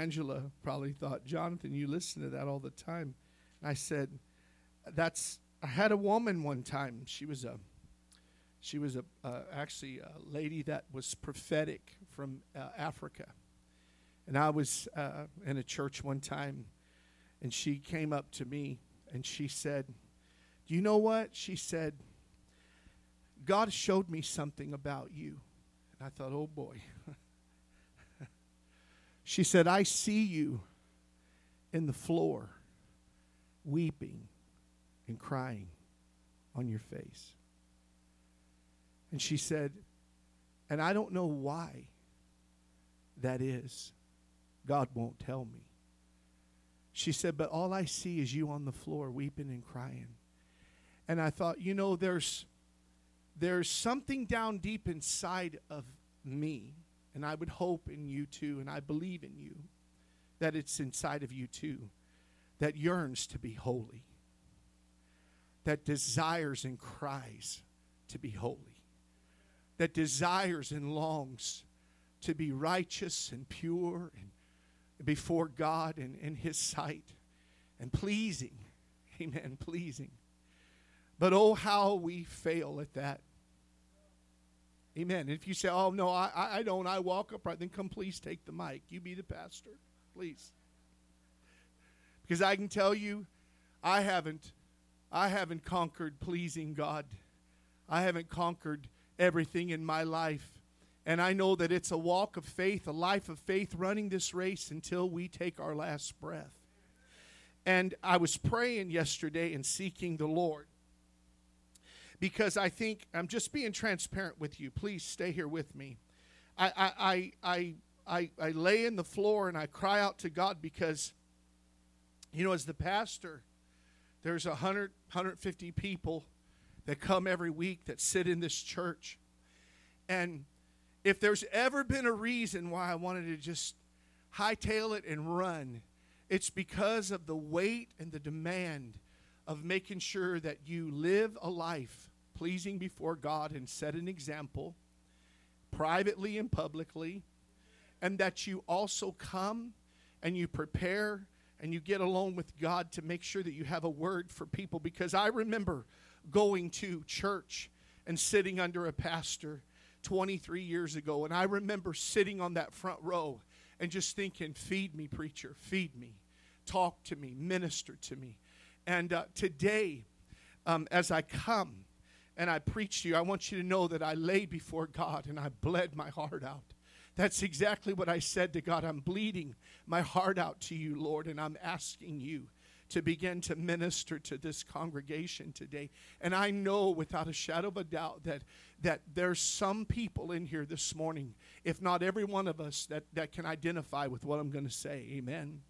Angela probably thought, Jonathan, you listen to that all the time. And I said, that's, I had a woman one time. She was a, she was a, uh, actually a lady that was prophetic from uh, Africa. And I was uh, in a church one time, and she came up to me and she said, Do you know what? She said, God showed me something about you. And I thought, Oh boy. she said, I see you in the floor weeping and crying on your face. And she said, And I don't know why that is. God won't tell me. She said, But all I see is you on the floor weeping and crying. And I thought, you know, there's there's something down deep inside of me, and I would hope in you too, and I believe in you, that it's inside of you too, that yearns to be holy, that desires and cries to be holy, that desires and longs to be righteous and pure and before God and in His sight and pleasing. Amen. Pleasing. But oh, how we fail at that. Amen. And if you say, oh, no, I, I don't, I walk upright, then come please take the mic. You be the pastor, please. Because I can tell you, I haven't, I haven't conquered pleasing God. I haven't conquered everything in my life. And I know that it's a walk of faith, a life of faith, running this race until we take our last breath. And I was praying yesterday and seeking the Lord because I think I'm just being transparent with you. Please stay here with me. I, I, I, I, I, lay in the floor and I cry out to God because, you know, as the pastor, there's 100, 150 people that come every week that sit in this church. And if there's ever been a reason why I wanted to just hightail it and run, it's because of the weight and the demand of making sure that you live a life pleasing before God and set an example privately and publicly, and that you also come and you prepare and you get along with God to make sure that you have a word for people. Because I remember going to church and sitting under a pastor 23 years ago. And I remember sitting on that front row and just thinking, feed me, preacher, feed me, talk to me, minister to me. And uh, today, um, as I come and I preach to you, I want you to know that I laid before God and I bled my heart out. That's exactly what I said to God. I'm bleeding my heart out to you, Lord, and I'm asking you to begin to minister to this congregation today. And I know without a shadow of a doubt that, that there's some people in here this morning, if not every one of us, that, that can identify with what I'm going to say. Amen.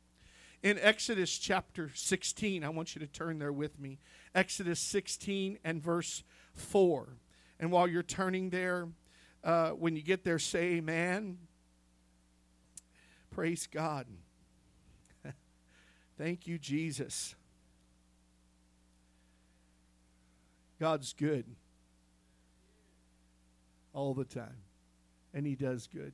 In Exodus chapter 16, I want you to turn there with me. Exodus 16 and verse 4. And while you're turning there, uh, when you get there, say amen. Praise God. Thank you, Jesus. God's good all the time, and He does good.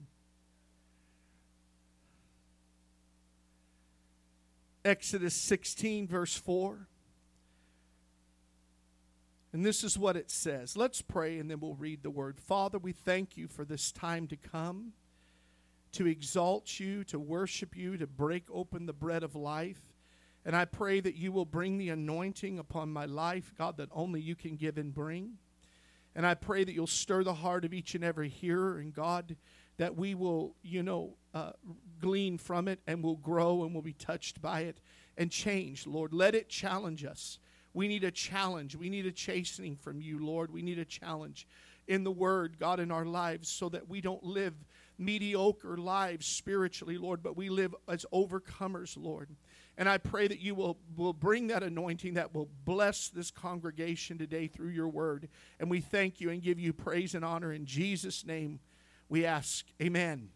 Exodus 16, verse 4. And this is what it says. Let's pray and then we'll read the word. Father, we thank you for this time to come, to exalt you, to worship you, to break open the bread of life. And I pray that you will bring the anointing upon my life, God, that only you can give and bring. And I pray that you'll stir the heart of each and every hearer, and God, that we will, you know, uh, glean from it and will grow and will be touched by it and change, Lord. Let it challenge us. We need a challenge. We need a chastening from you, Lord. We need a challenge in the Word, God, in our lives so that we don't live mediocre lives spiritually, Lord, but we live as overcomers, Lord. And I pray that you will, will bring that anointing that will bless this congregation today through your word. And we thank you and give you praise and honor. In Jesus' name we ask. Amen.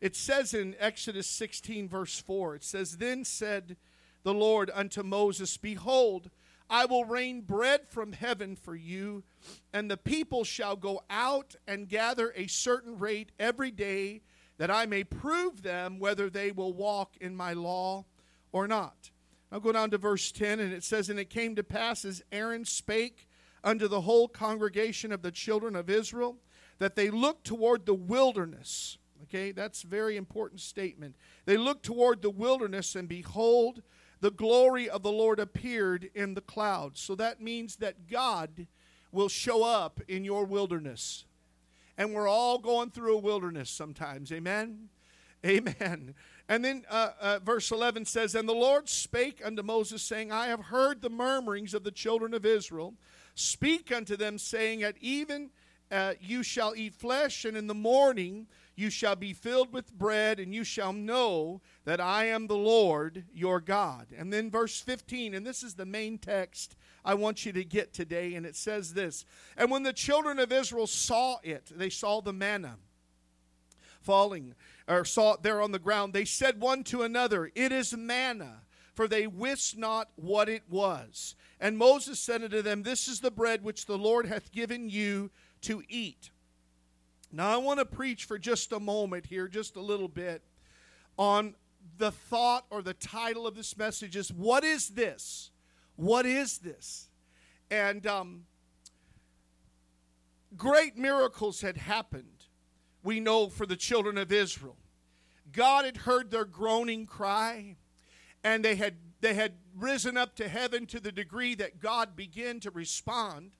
It says in Exodus 16, verse 4, it says, Then said the Lord unto Moses, Behold, I will rain bread from heaven for you, and the people shall go out and gather a certain rate every day that I may prove them whether they will walk in my law or not. I'll go down to verse 10, and it says, And it came to pass as Aaron spake unto the whole congregation of the children of Israel, that they looked toward the wilderness. Okay, that's a very important statement. They looked toward the wilderness, and behold, the glory of the Lord appeared in the clouds. So that means that God will show up in your wilderness. And we're all going through a wilderness sometimes. Amen? Amen. And then uh, uh, verse 11 says, And the Lord spake unto Moses, saying, I have heard the murmurings of the children of Israel. Speak unto them, saying, At even uh, you shall eat flesh, and in the morning you shall be filled with bread, and you shall know that I am the Lord your God. And then verse 15, and this is the main text I want you to get today, and it says this And when the children of Israel saw it, they saw the manna falling, or saw it there on the ground, they said one to another, It is manna, for they wist not what it was. And Moses said unto them, This is the bread which the Lord hath given you to eat. Now, I want to preach for just a moment here, just a little bit, on the thought or the title of this message is What is this? What is this? And um, great miracles had happened, we know, for the children of Israel. God had heard their groaning cry, and they had, they had risen up to heaven to the degree that God began to respond.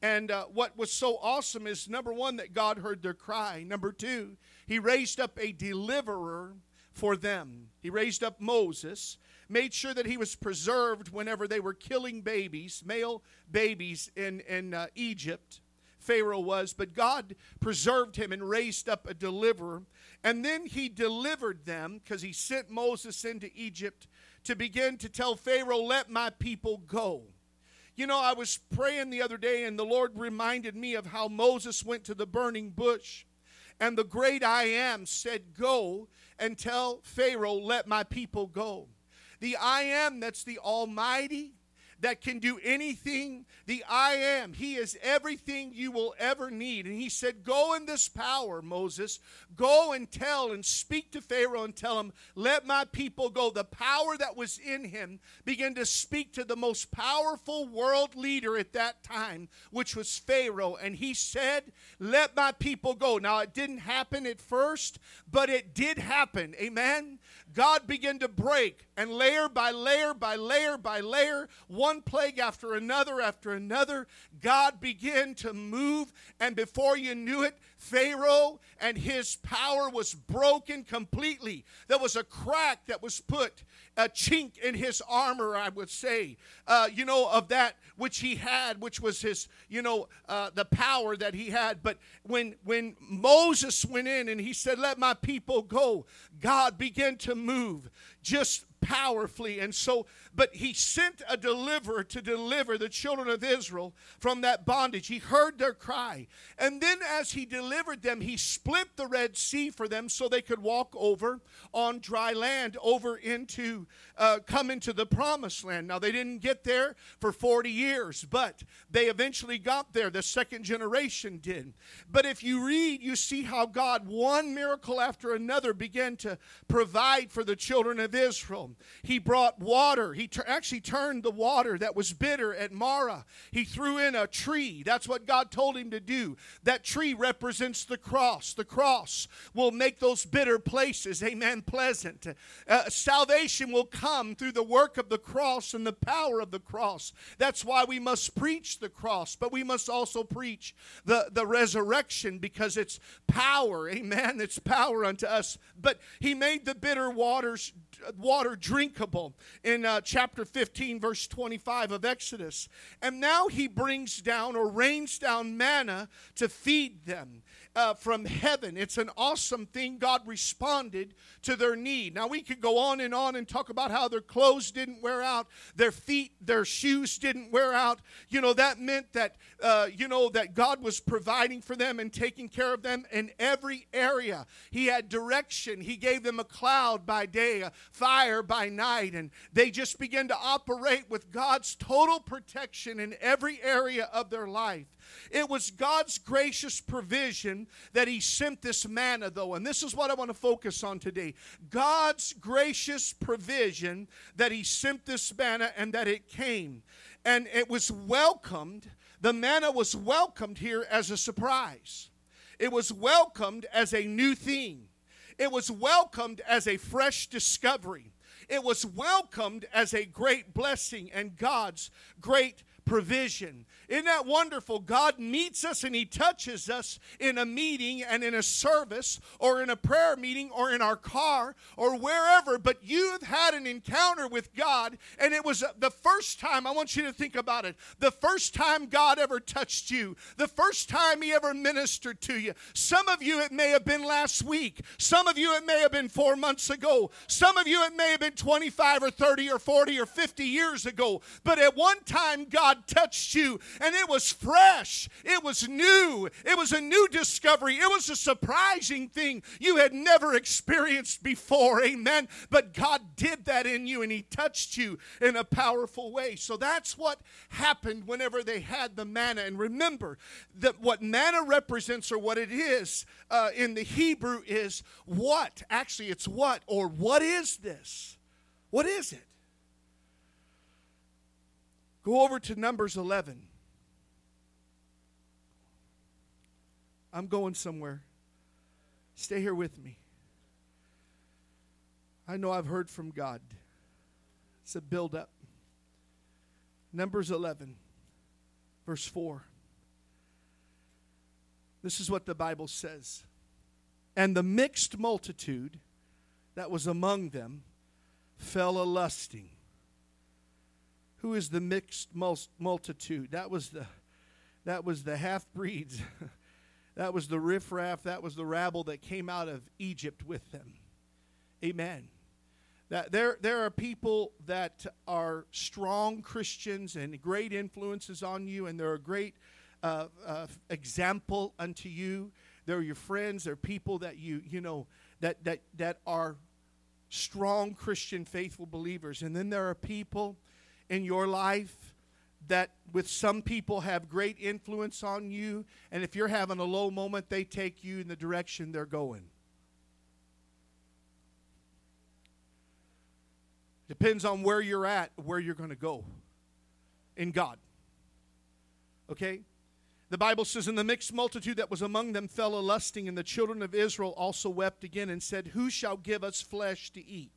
And uh, what was so awesome is number one, that God heard their cry. Number two, He raised up a deliverer for them. He raised up Moses, made sure that he was preserved whenever they were killing babies, male babies in, in uh, Egypt. Pharaoh was, but God preserved him and raised up a deliverer. And then he delivered them because he sent Moses into Egypt to begin to tell Pharaoh, Let my people go. You know, I was praying the other day, and the Lord reminded me of how Moses went to the burning bush, and the great I am said, Go and tell Pharaoh, Let my people go. The I am that's the Almighty, that can do anything. The I am. He is everything you will ever need. And he said, Go in this power, Moses. Go and tell and speak to Pharaoh and tell him, Let my people go. The power that was in him began to speak to the most powerful world leader at that time, which was Pharaoh. And he said, Let my people go. Now, it didn't happen at first, but it did happen. Amen. God began to break, and layer by layer by layer by layer, one plague after another after another, God began to move, and before you knew it, Pharaoh and his power was broken completely. There was a crack that was put, a chink in his armor, I would say, uh, you know, of that which he had, which was his, you know, uh, the power that he had. But when when Moses went in and he said, "Let my people go," God began to move just powerfully. And so, but he sent a deliverer to deliver the children of Israel from that bondage. He heard their cry. And then, as he delivered them, he split the Red Sea for them so they could walk over on dry land, over into, uh, come into the promised land. Now, they didn't get there for 40 years, but they eventually got there. The second generation did. But if you read, you see how God, one miracle after another, began to provide for the children of Israel. He brought water. He actually turned the water that was bitter at Marah. He threw in a tree. That's what God told him to do. That tree represents the cross. The cross will make those bitter places, amen, pleasant. Uh, salvation will come through the work of the cross and the power of the cross. That's why we must preach the cross, but we must also preach the, the resurrection because it's power, amen. It's power unto us. But he made the bitter waters water drinkable in uh, chapter 15, verse 25 of Exodus. And now he brings down or rains down manna to feed them uh, from heaven. It's an awesome thing. God responded to their need. Now, we could go on and on and talk about how their clothes didn't wear out, their feet, their shoes didn't wear out. You know, that meant that, uh, you know, that God was providing for them and taking care of them in every area. He had direction. He gave them a cloud by day, a fire by night, and they just began to operate with God's total protection in every area of their life. It was God's gracious provision that He sent this manna, though. And this is what I want to focus on today God's gracious provision that He sent this manna and that it came. And it was welcomed, the manna was welcomed here as a surprise. It was welcomed as a new thing. It was welcomed as a fresh discovery. It was welcomed as a great blessing and God's great provision. Isn't that wonderful? God meets us and He touches us in a meeting and in a service or in a prayer meeting or in our car or wherever, but you've had an encounter with God and it was uh, the first time, I want you to think about it, the first time God ever touched you, the first time He ever ministered to you. Some of you, it may have been last week, some of you, it may have been four months ago, some of you, it may have been 25 or 30 or 40 or 50 years ago, but at one time, God touched you and it was fresh. It was new. It was a new discovery. It was a surprising thing you had never experienced before. Amen. But God did that in you and He touched you in a powerful way. So that's what happened whenever they had the manna. And remember that what manna represents or what it is uh, in the Hebrew is what? Actually, it's what or what is this? What is it? Go over to Numbers 11. I'm going somewhere. Stay here with me. I know I've heard from God. It's a build up. Numbers 11, verse 4. This is what the Bible says. And the mixed multitude that was among them fell a lusting. Who is the mixed multitude? That was the that was the half breeds That was the riffraff, that was the rabble that came out of Egypt with them. Amen. That there, there are people that are strong Christians and great influences on you, and they're a great uh, uh, example unto you. They're your friends. They're people that you, you know, that, that, that are strong Christian, faithful believers. And then there are people in your life that with some people have great influence on you and if you're having a low moment they take you in the direction they're going. Depends on where you're at where you're going to go in god. Okay? The bible says in the mixed multitude that was among them fell a lusting and the children of israel also wept again and said who shall give us flesh to eat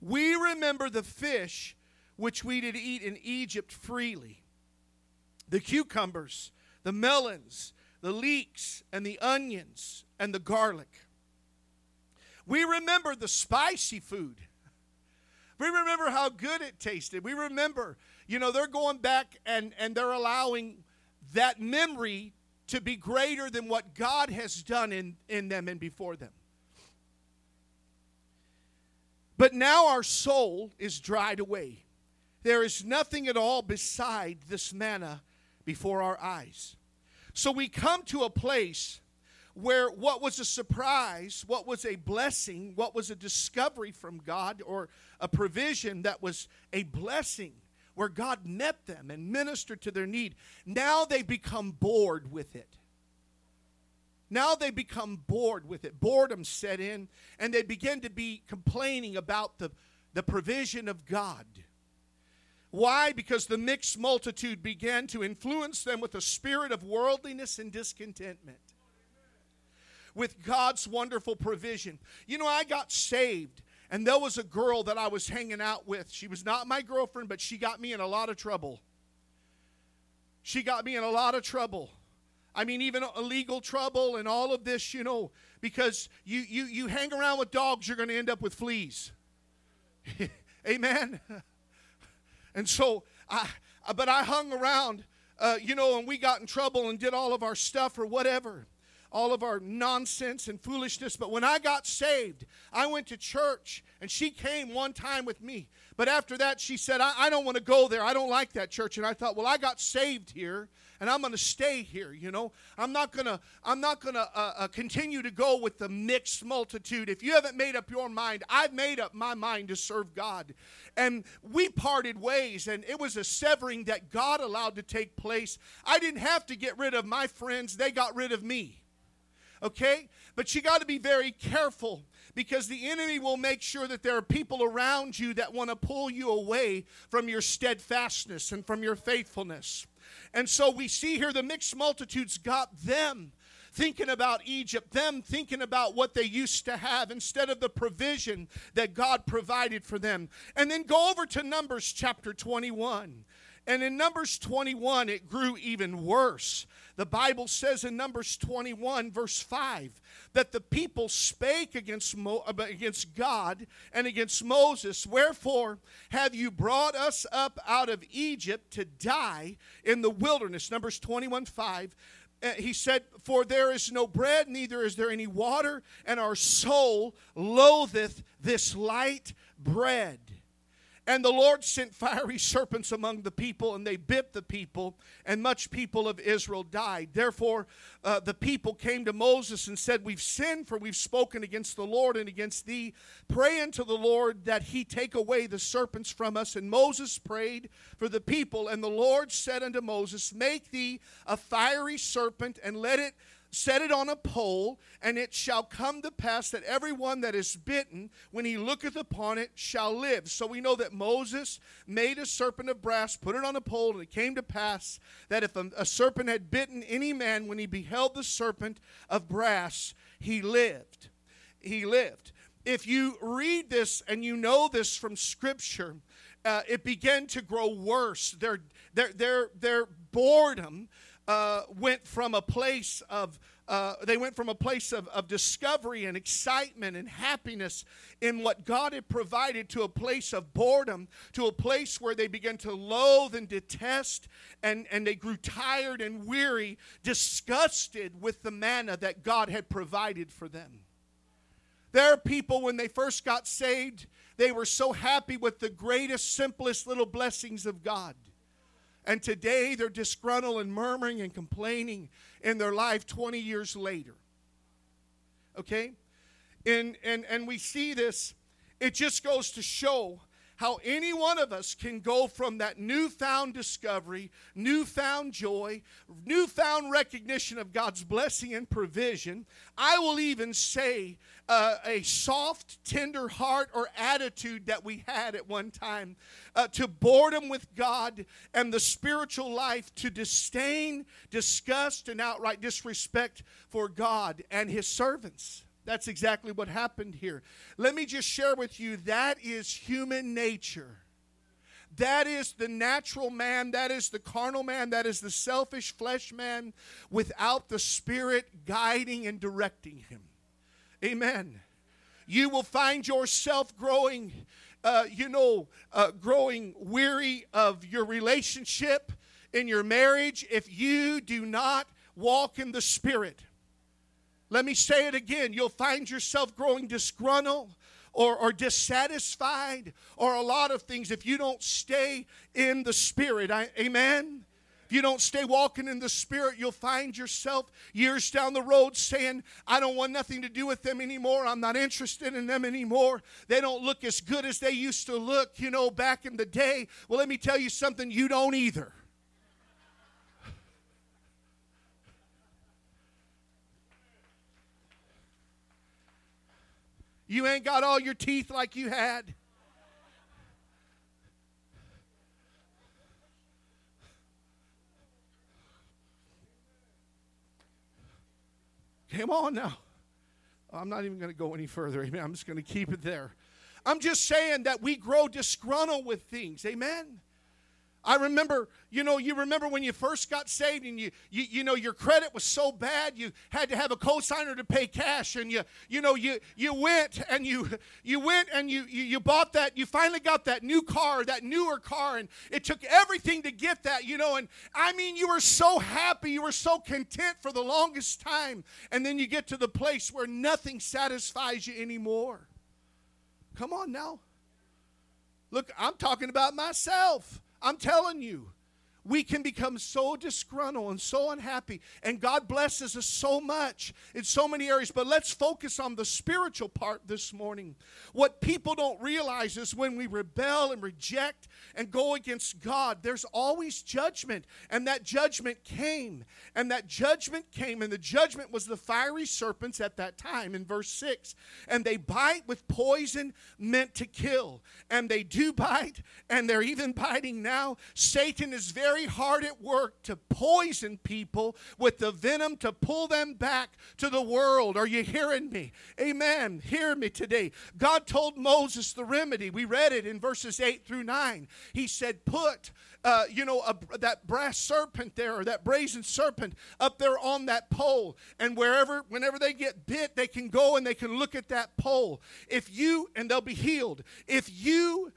we remember the fish which we did eat in Egypt freely. The cucumbers, the melons, the leeks, and the onions, and the garlic. We remember the spicy food. We remember how good it tasted. We remember, you know, they're going back and, and they're allowing that memory to be greater than what God has done in, in them and before them. But now our soul is dried away. There is nothing at all beside this manna before our eyes. So we come to a place where what was a surprise, what was a blessing, what was a discovery from God or a provision that was a blessing where God met them and ministered to their need, now they become bored with it. Now they become bored with it. Boredom set in, and they begin to be complaining about the, the provision of God. Why? Because the mixed multitude began to influence them with a spirit of worldliness and discontentment. With God's wonderful provision. You know, I got saved, and there was a girl that I was hanging out with. She was not my girlfriend, but she got me in a lot of trouble. She got me in a lot of trouble. I mean, even illegal trouble and all of this, you know, because you, you, you hang around with dogs, you're going to end up with fleas. Amen. And so I, but I hung around, uh, you know, and we got in trouble and did all of our stuff or whatever. all of our nonsense and foolishness. But when I got saved, I went to church and she came one time with me. But after that, she said, I, I don't want to go there. I don't like that church. And I thought, well, I got saved here and I'm going to stay here. You know, I'm not going to I'm not going to uh, uh, continue to go with the mixed multitude. If you haven't made up your mind, I've made up my mind to serve God, and we parted ways, and it was a severing that God allowed to take place. I didn't have to get rid of my friends; they got rid of me. Okay, but you got to be very careful because the enemy will make sure that there are people around you that want to pull you away from your steadfastness and from your faithfulness. And so we see here the mixed multitudes got them thinking about Egypt, them thinking about what they used to have instead of the provision that God provided for them. And then go over to Numbers chapter 21. And in Numbers 21, it grew even worse. The Bible says in Numbers 21, verse 5, that the people spake against, Mo- uh, against God and against Moses. Wherefore have you brought us up out of Egypt to die in the wilderness? Numbers 21, 5 uh, he said, For there is no bread, neither is there any water, and our soul loatheth this light bread. And the Lord sent fiery serpents among the people, and they bit the people, and much people of Israel died. Therefore, uh, the people came to Moses and said, We've sinned, for we've spoken against the Lord and against thee. Pray unto the Lord that he take away the serpents from us. And Moses prayed for the people, and the Lord said unto Moses, Make thee a fiery serpent, and let it set it on a pole, and it shall come to pass that everyone that is bitten, when he looketh upon it, shall live. So we know that Moses made a serpent of brass, put it on a pole, and it came to pass that if a, a serpent had bitten any man, when he beheld the serpent of brass, he lived. He lived. If you read this and you know this from Scripture, uh, it began to grow worse. Their, their, their, their boredom uh, went from a place of uh, they went from a place of, of discovery and excitement and happiness in what God had provided to a place of boredom, to a place where they began to loathe and detest, and, and they grew tired and weary, disgusted with the manna that God had provided for them. There are people, when they first got saved, they were so happy with the greatest, simplest little blessings of God. And today they're disgruntled and murmuring and complaining in their life 20 years later. Okay? And, and, and we see this, it just goes to show how any one of us can go from that newfound discovery, newfound joy, newfound recognition of God's blessing and provision. I will even say uh, a soft, tender heart or attitude that we had at one time uh, to boredom with God and the spiritual life to disdain, disgust, and outright disrespect for God and His servants. That's exactly what happened here. Let me just share with you that is human nature. That is the natural man, that is the carnal man, that is the selfish flesh man without the Spirit guiding and directing him. Amen. You will find yourself growing, uh, you know, uh, growing weary of your relationship in your marriage if you do not walk in the Spirit. Let me say it again. You'll find yourself growing disgruntled or, or dissatisfied or a lot of things if you don't stay in the Spirit. I, amen? If you don't stay walking in the Spirit, you'll find yourself years down the road saying, I don't want nothing to do with them anymore. I'm not interested in them anymore. They don't look as good as they used to look, you know, back in the day. Well, let me tell you something, you don't either. You ain't got all your teeth like you had. Come on now. I'm not even going to go any further. Amen. I'm just going to keep it there. I'm just saying that we grow disgruntled with things. Amen. I remember, you know, you remember when you first got saved and you, you, you know, your credit was so bad you had to have a cosigner to pay cash, and you, you know, you, you went and you, you went and you, you, you bought that. You finally got that new car, that newer car, and it took everything to get that, you know. And I mean, you were so happy, you were so content for the longest time, and then you get to the place where nothing satisfies you anymore. Come on now. Look, I'm talking about myself. I'm telling you, we can become so disgruntled and so unhappy. And God blesses us so much in so many areas. But let's focus on the spiritual part this morning. What people don't realize is when we rebel and reject and go against God, there's always judgment. And that judgment came. And that judgment came. And the judgment was the fiery serpents at that time in verse 6. And they bite with poison meant to kill. And they do bite. And they're even biting now. Satan is very hard at work to poison people with the venom to pull them back to the world. Are you hearing me? Amen. Hear me today. God told Moses the remedy. We read it in verses 8 through 9. He said, Put uh, you know, a, that brass serpent there or that brazen serpent up there on that pole. And wherever, whenever they get bit, they can go and they can look at that pole. If you, and they'll be healed. If you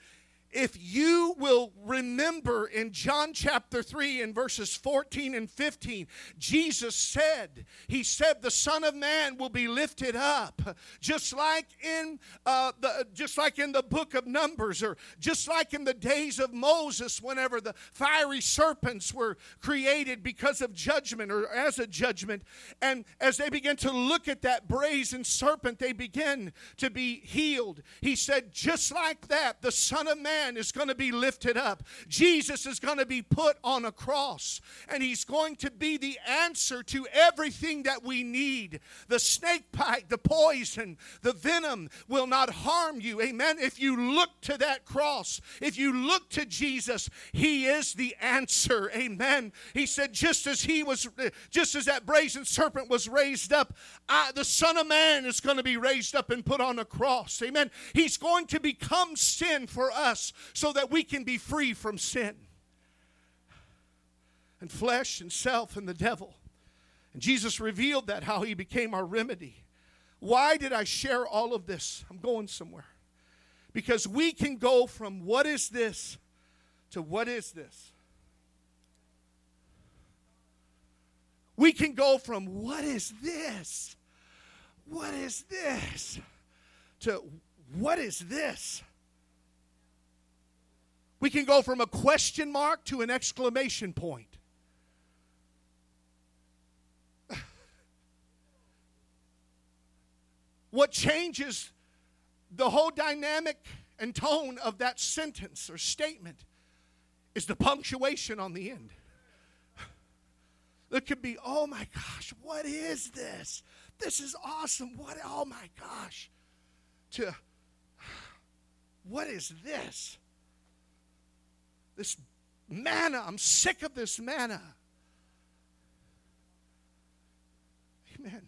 if you will remember in John chapter 3 in verses 14 and 15, Jesus said, He said, the Son of Man will be lifted up, just like in uh, the just like in the book of Numbers, or just like in the days of Moses, whenever the fiery serpents were created because of judgment or as a judgment. And as they begin to look at that brazen serpent, they begin to be healed. He said, just like that, the Son of Man man is going to be lifted up. Jesus is going to be put on a cross, and he's going to be the answer to everything that we need. The snake bite, the poison, the venom will not harm you. Amen. If you look to that cross, if you look to Jesus, he is the answer. Amen. He said, just as he was, just as that brazen serpent was raised up, I, the Son of Man is going to be raised up and put on a cross. Amen. He's going to become sin for us so that we can be free from sin and flesh and self and the devil. And Jesus revealed that, how he became our remedy. Why did I share all of this? I'm going somewhere. Because we can go from what is this to what is this. We can go from what is this? What is this? To what is this? We can go from a question mark to an exclamation point. what changes the whole dynamic and tone of that sentence or statement is the punctuation on the end. It could be, oh my gosh, what is this? This is awesome. What, oh my gosh. To, what is this? This manna, I'm sick of this manna. Amen.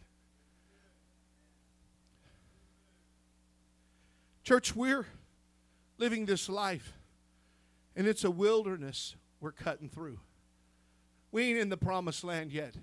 Church, we're living this life, and it's a wilderness we're cutting through. We ain't in the promised land yet.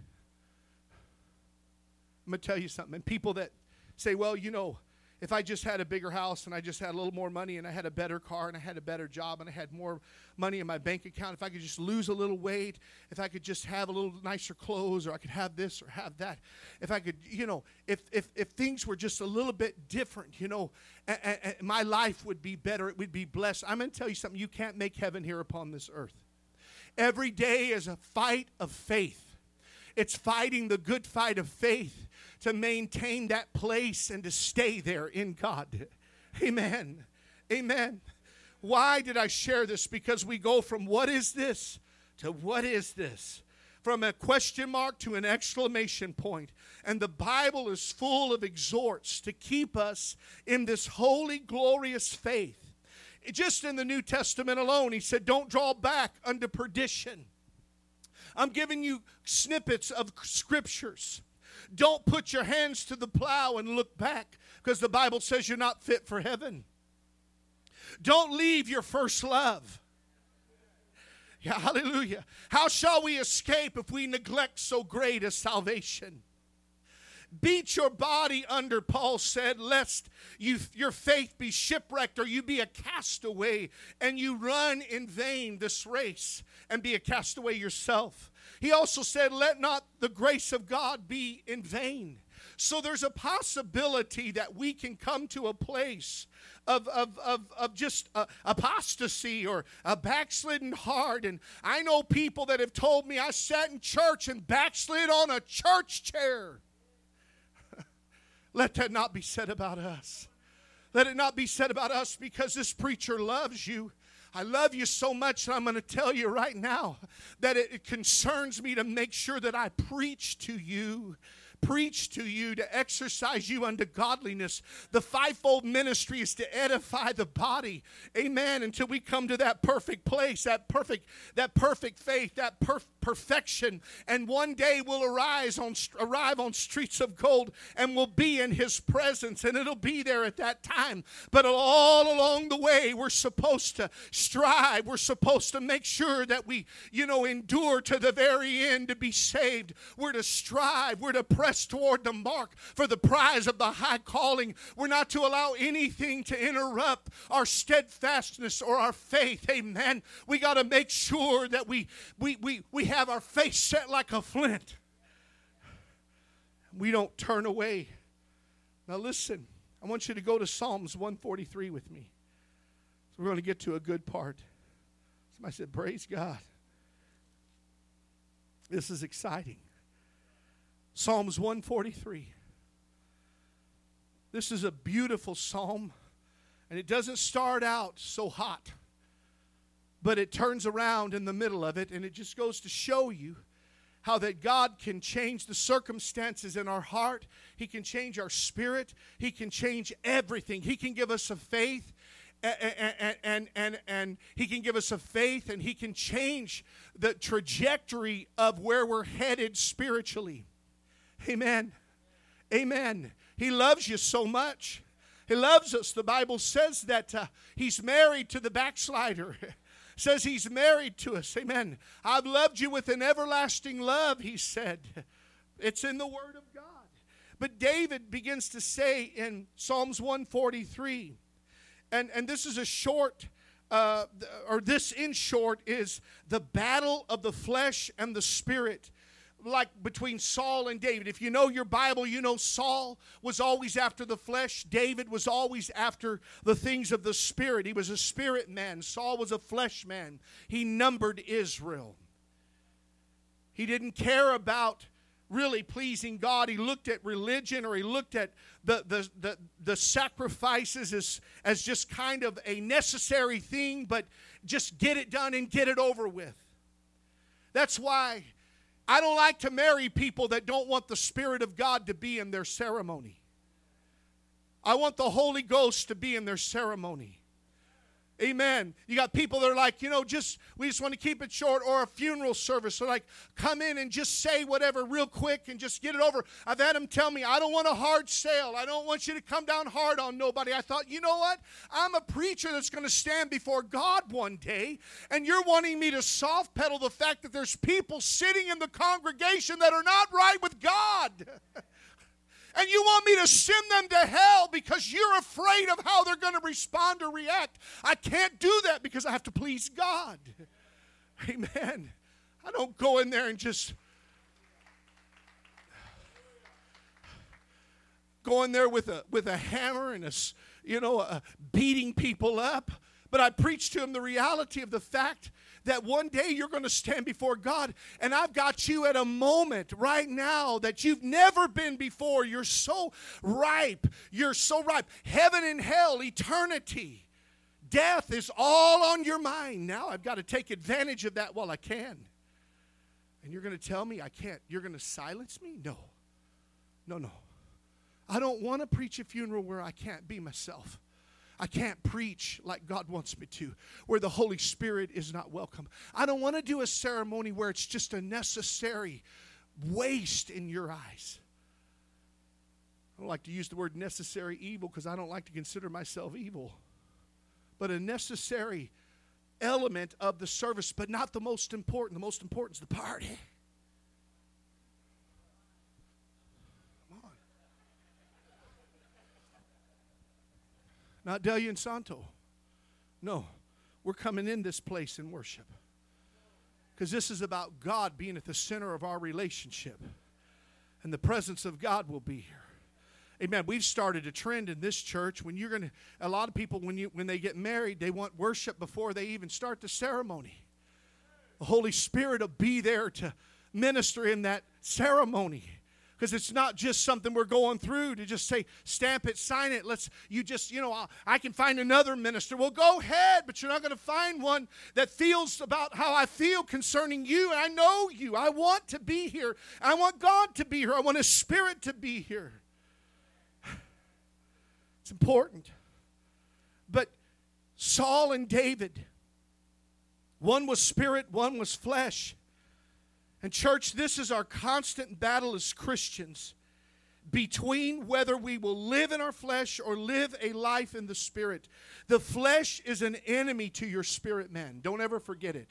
I'm going to tell you something. And people that say, well, you know, if I just had a bigger house and I just had a little more money and I had a better car and I had a better job and I had more money in my bank account, if I could just lose a little weight, if I could just have a little nicer clothes or I could have this or have that, if I could, you know, if, if, if things were just a little bit different, you know, and, and my life would be better, it would be blessed. I'm going to tell you something you can't make heaven here upon this earth. Every day is a fight of faith. It's fighting the good fight of faith to maintain that place and to stay there in God. Amen. Amen. Why did I share this? Because we go from what is this to what is this? From a question mark to an exclamation point. And the Bible is full of exhorts to keep us in this holy, glorious faith. Just in the New Testament alone, he said, Don't draw back unto perdition. I'm giving you snippets of scriptures don't put your hands to the plow and look back because the Bible says you're not fit for heaven. Don't leave your first love. Yeah, hallelujah. How shall we escape if we neglect so great a salvation? Beat your body under, Paul said, lest you, your faith be shipwrecked or you be a castaway and you run in vain this race and be a castaway yourself. He also said, Let not the grace of God be in vain. So there's a possibility that we can come to a place of, of, of, of just uh, apostasy or a backslidden heart. And I know people that have told me I sat in church and backslid on a church chair. Let that not be said about us. Let it not be said about us because this preacher loves you. I love you so much that I'm going to tell you right now that it, it concerns me to make sure that I preach to you preach to you, to exercise you unto godliness. The fivefold ministry is to edify the body. Amen. Until we come to that perfect place, that perfect, that perfect faith, that perf- perfection. And one day we'll arise on arrive on streets of gold and we'll be in his presence. And it'll be there at that time. But all along the way, we're supposed to strive. We're supposed to make sure that we, you know, endure to the very end to be saved. We're to strive. We're to press press toward the mark for the prize of the high calling. We're not to allow anything to interrupt our steadfastness or our faith. Amen. We got to make sure that we, we, we, we have our face set like a flint. We don't turn away. Now, listen, I want you to go to Psalms 143 with me. So we're going to get to a good part. Somebody said, Praise God. This is exciting. Psalms 143. This is a beautiful psalm, and it doesn't start out so hot, but it turns around in the middle of it, and it just goes to show you how that God can change the circumstances in our heart. He can change our spirit. He can change everything. He can give us a faith and, and, and, and he can give us a faith and he can change the trajectory of where we're headed spiritually. Amen. Amen. He loves you so much. He loves us. The Bible says that uh, he's married to the backslider. says he's married to us. Amen. I've loved you with an everlasting love, he said. It's in the Word of God. But David begins to say in Psalms 143, and, and this is a short, uh, or this in short is the battle of the flesh and the spirit like between Saul and David. If you know your Bible, you know Saul was always after the flesh, David was always after the things of the spirit. He was a spirit man, Saul was a flesh man. He numbered Israel. He didn't care about really pleasing God. He looked at religion or he looked at the, the, the, the sacrifices as, as just kind of a necessary thing, but just get it done and get it over with. That's why I don't like to marry people that don't want the Spirit of God to be in their ceremony. I want the Holy Ghost to be in their ceremony. Amen. You got people that are like, you know, just we just want to keep it short, or a funeral service. So like, come in and just say whatever real quick and just get it over. I've had them tell me, I don't want a hard sale. I don't want you to come down hard on nobody. I thought, you know what? I'm a preacher that's going to stand before God one day, and you're wanting me to soft pedal the fact that there's people sitting in the congregation that are not right with God. and you want me to send them to hell because you're afraid of how they're going to respond or react. I can't do that because I have to please God. Amen. I don't go in there and just go in there with a with a hammer and a you know uh, beating people up, but I preach to them the reality of the fact that one day you're going to stand before God. And I've got you at a moment right now that you've never been before. You're so ripe. You're so ripe. Heaven and hell, eternity, death is all on your mind. Now I've got to take advantage of that while I can. And you're going to tell me I can't. You're going to silence me? No. No, no. I don't want to preach a funeral where I can't be myself. I can't preach like God wants me to, where the Holy Spirit is not welcome. I don't want to do a ceremony where it's just a necessary waste in your eyes. I don't like to use the word necessary evil because I don't like to consider myself evil. But a necessary element of the service, but not the most important. The most important is the party. Not Delia and Santo. No, we're coming in this place in worship. Because this is about God being at the center of our relationship. And the presence of God will be here. Amen. We've started a trend in this church when you're going to a lot of people when you when they get married, they want worship before they even start the ceremony. The Holy Spirit will be there to minister in that ceremony because it's not just something we're going through to just say stamp it sign it. Let's you just you know i can find another minister. Well go ahead but you're not going to find one that feels about how i feel concerning you. And i know you. I want to be here. I want god to be here. I want his spirit to be here. It's important. But saul and david one was spirit one was flesh and, church, this is our constant battle as Christians between whether we will live in our flesh or live a life in the spirit. The flesh is an enemy to your spirit, man. Don't ever forget it.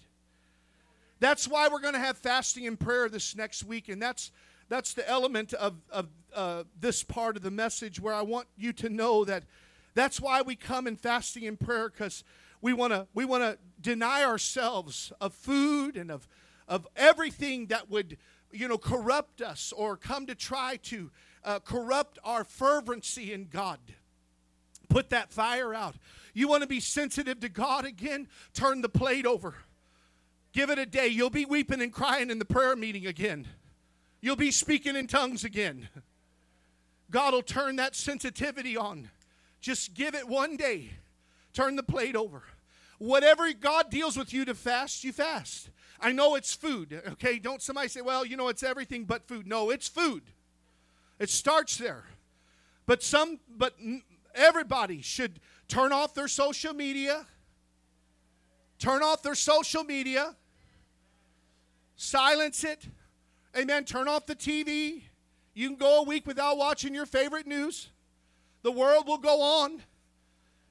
That's why we're going to have fasting and prayer this next week, and that's that's the element of, of uh, this part of the message where I want you to know that that's why we come in fasting and prayer because we want to we want to deny ourselves of food and of of everything that would, you know, corrupt us or come to try to uh, corrupt our fervency in God. Put that fire out. You want to be sensitive to God again? Turn the plate over. Give it a day. You'll be weeping and crying in the prayer meeting again. You'll be speaking in tongues again. God will turn that sensitivity on. Just give it one day. Turn the plate over. Whatever God deals with you to fast, you fast. I know it's food, okay? Don't somebody say, well, you know, it's everything but food. No, it's food. It starts there. But some, but everybody should turn off their social media, turn off their social media, silence it. Amen. Turn off the TV. You can go a week without watching your favorite news. The world will go on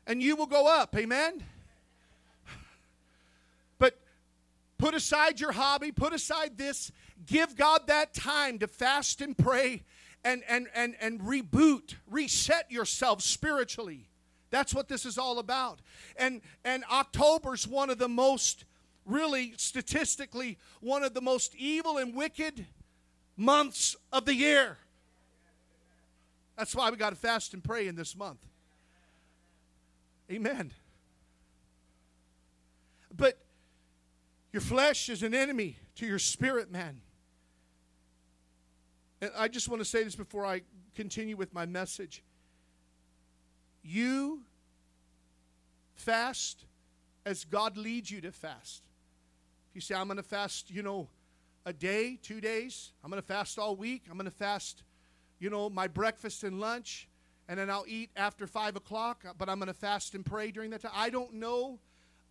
and you will go up. Amen. Put aside your hobby, put aside this. Give God that time to fast and pray and, and, and, and reboot, reset yourself spiritually. That's what this is all about. And, and October's one of the most, really statistically, one of the most evil and wicked months of the year. That's why we got to fast and pray in this month. Amen. But your flesh is an enemy to your spirit, man. And I just want to say this before I continue with my message. You fast as God leads you to fast. If you say, I'm going to fast, you know, a day, two days, I'm going to fast all week, I'm going to fast, you know, my breakfast and lunch, and then I'll eat after five o'clock, but I'm going to fast and pray during that time. I don't know,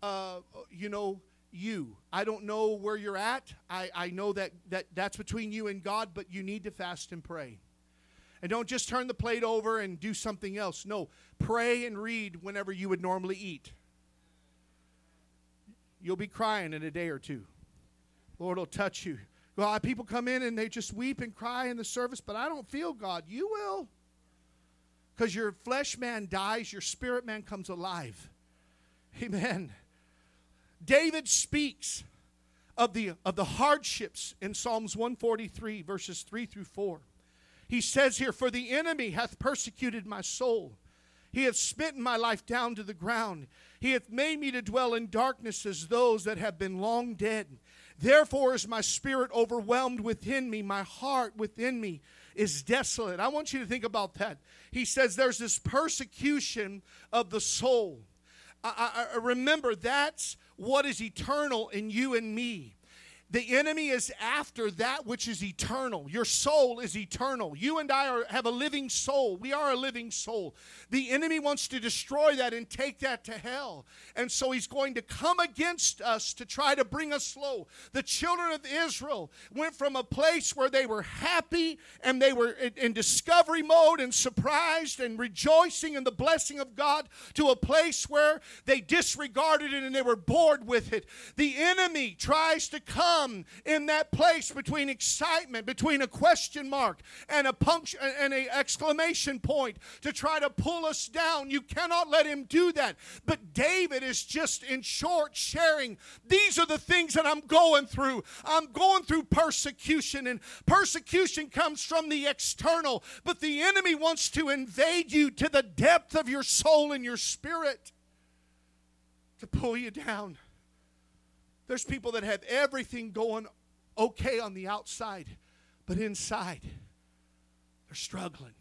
uh, you know, you. I don't know where you're at. I, I know that, that that's between you and God, but you need to fast and pray. And don't just turn the plate over and do something else. No, pray and read whenever you would normally eat. You'll be crying in a day or two. Lord will touch you. God, people come in and they just weep and cry in the service, but I don't feel God. You will. Because your flesh man dies, your spirit man comes alive. Amen. David speaks of the, of the hardships in Psalms 143, verses 3 through 4. He says here, For the enemy hath persecuted my soul. He hath smitten my life down to the ground. He hath made me to dwell in darkness as those that have been long dead. Therefore is my spirit overwhelmed within me, my heart within me is desolate. I want you to think about that. He says there's this persecution of the soul. I, I, I remember that's what is eternal in you and me. The enemy is after that which is eternal. Your soul is eternal. You and I are, have a living soul. We are a living soul. The enemy wants to destroy that and take that to hell. And so he's going to come against us to try to bring us low. The children of Israel went from a place where they were happy and they were in, in discovery mode and surprised and rejoicing in the blessing of God to a place where they disregarded it and they were bored with it. The enemy tries to come come in that place between excitement, between a question mark and a punctuation and an exclamation point to try to pull us down. You cannot let him do that. But David is just in short sharing these are the things that I'm going through. I'm going through persecution, and persecution comes from the external, but the enemy wants to invade you to the depth of your soul and your spirit to pull you down. There's people that have everything going okay on the outside, but inside, they're struggling.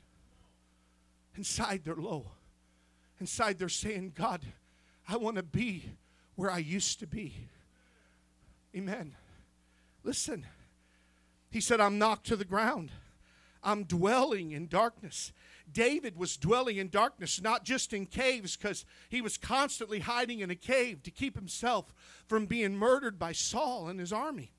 Inside, they're low. Inside, they're saying, God, I want to be where I used to be. Amen. Listen, he said, I'm knocked to the ground. I'm dwelling in darkness. David was dwelling in darkness, not just in caves, because he was constantly hiding in a cave to keep himself from being murdered by Saul and his army.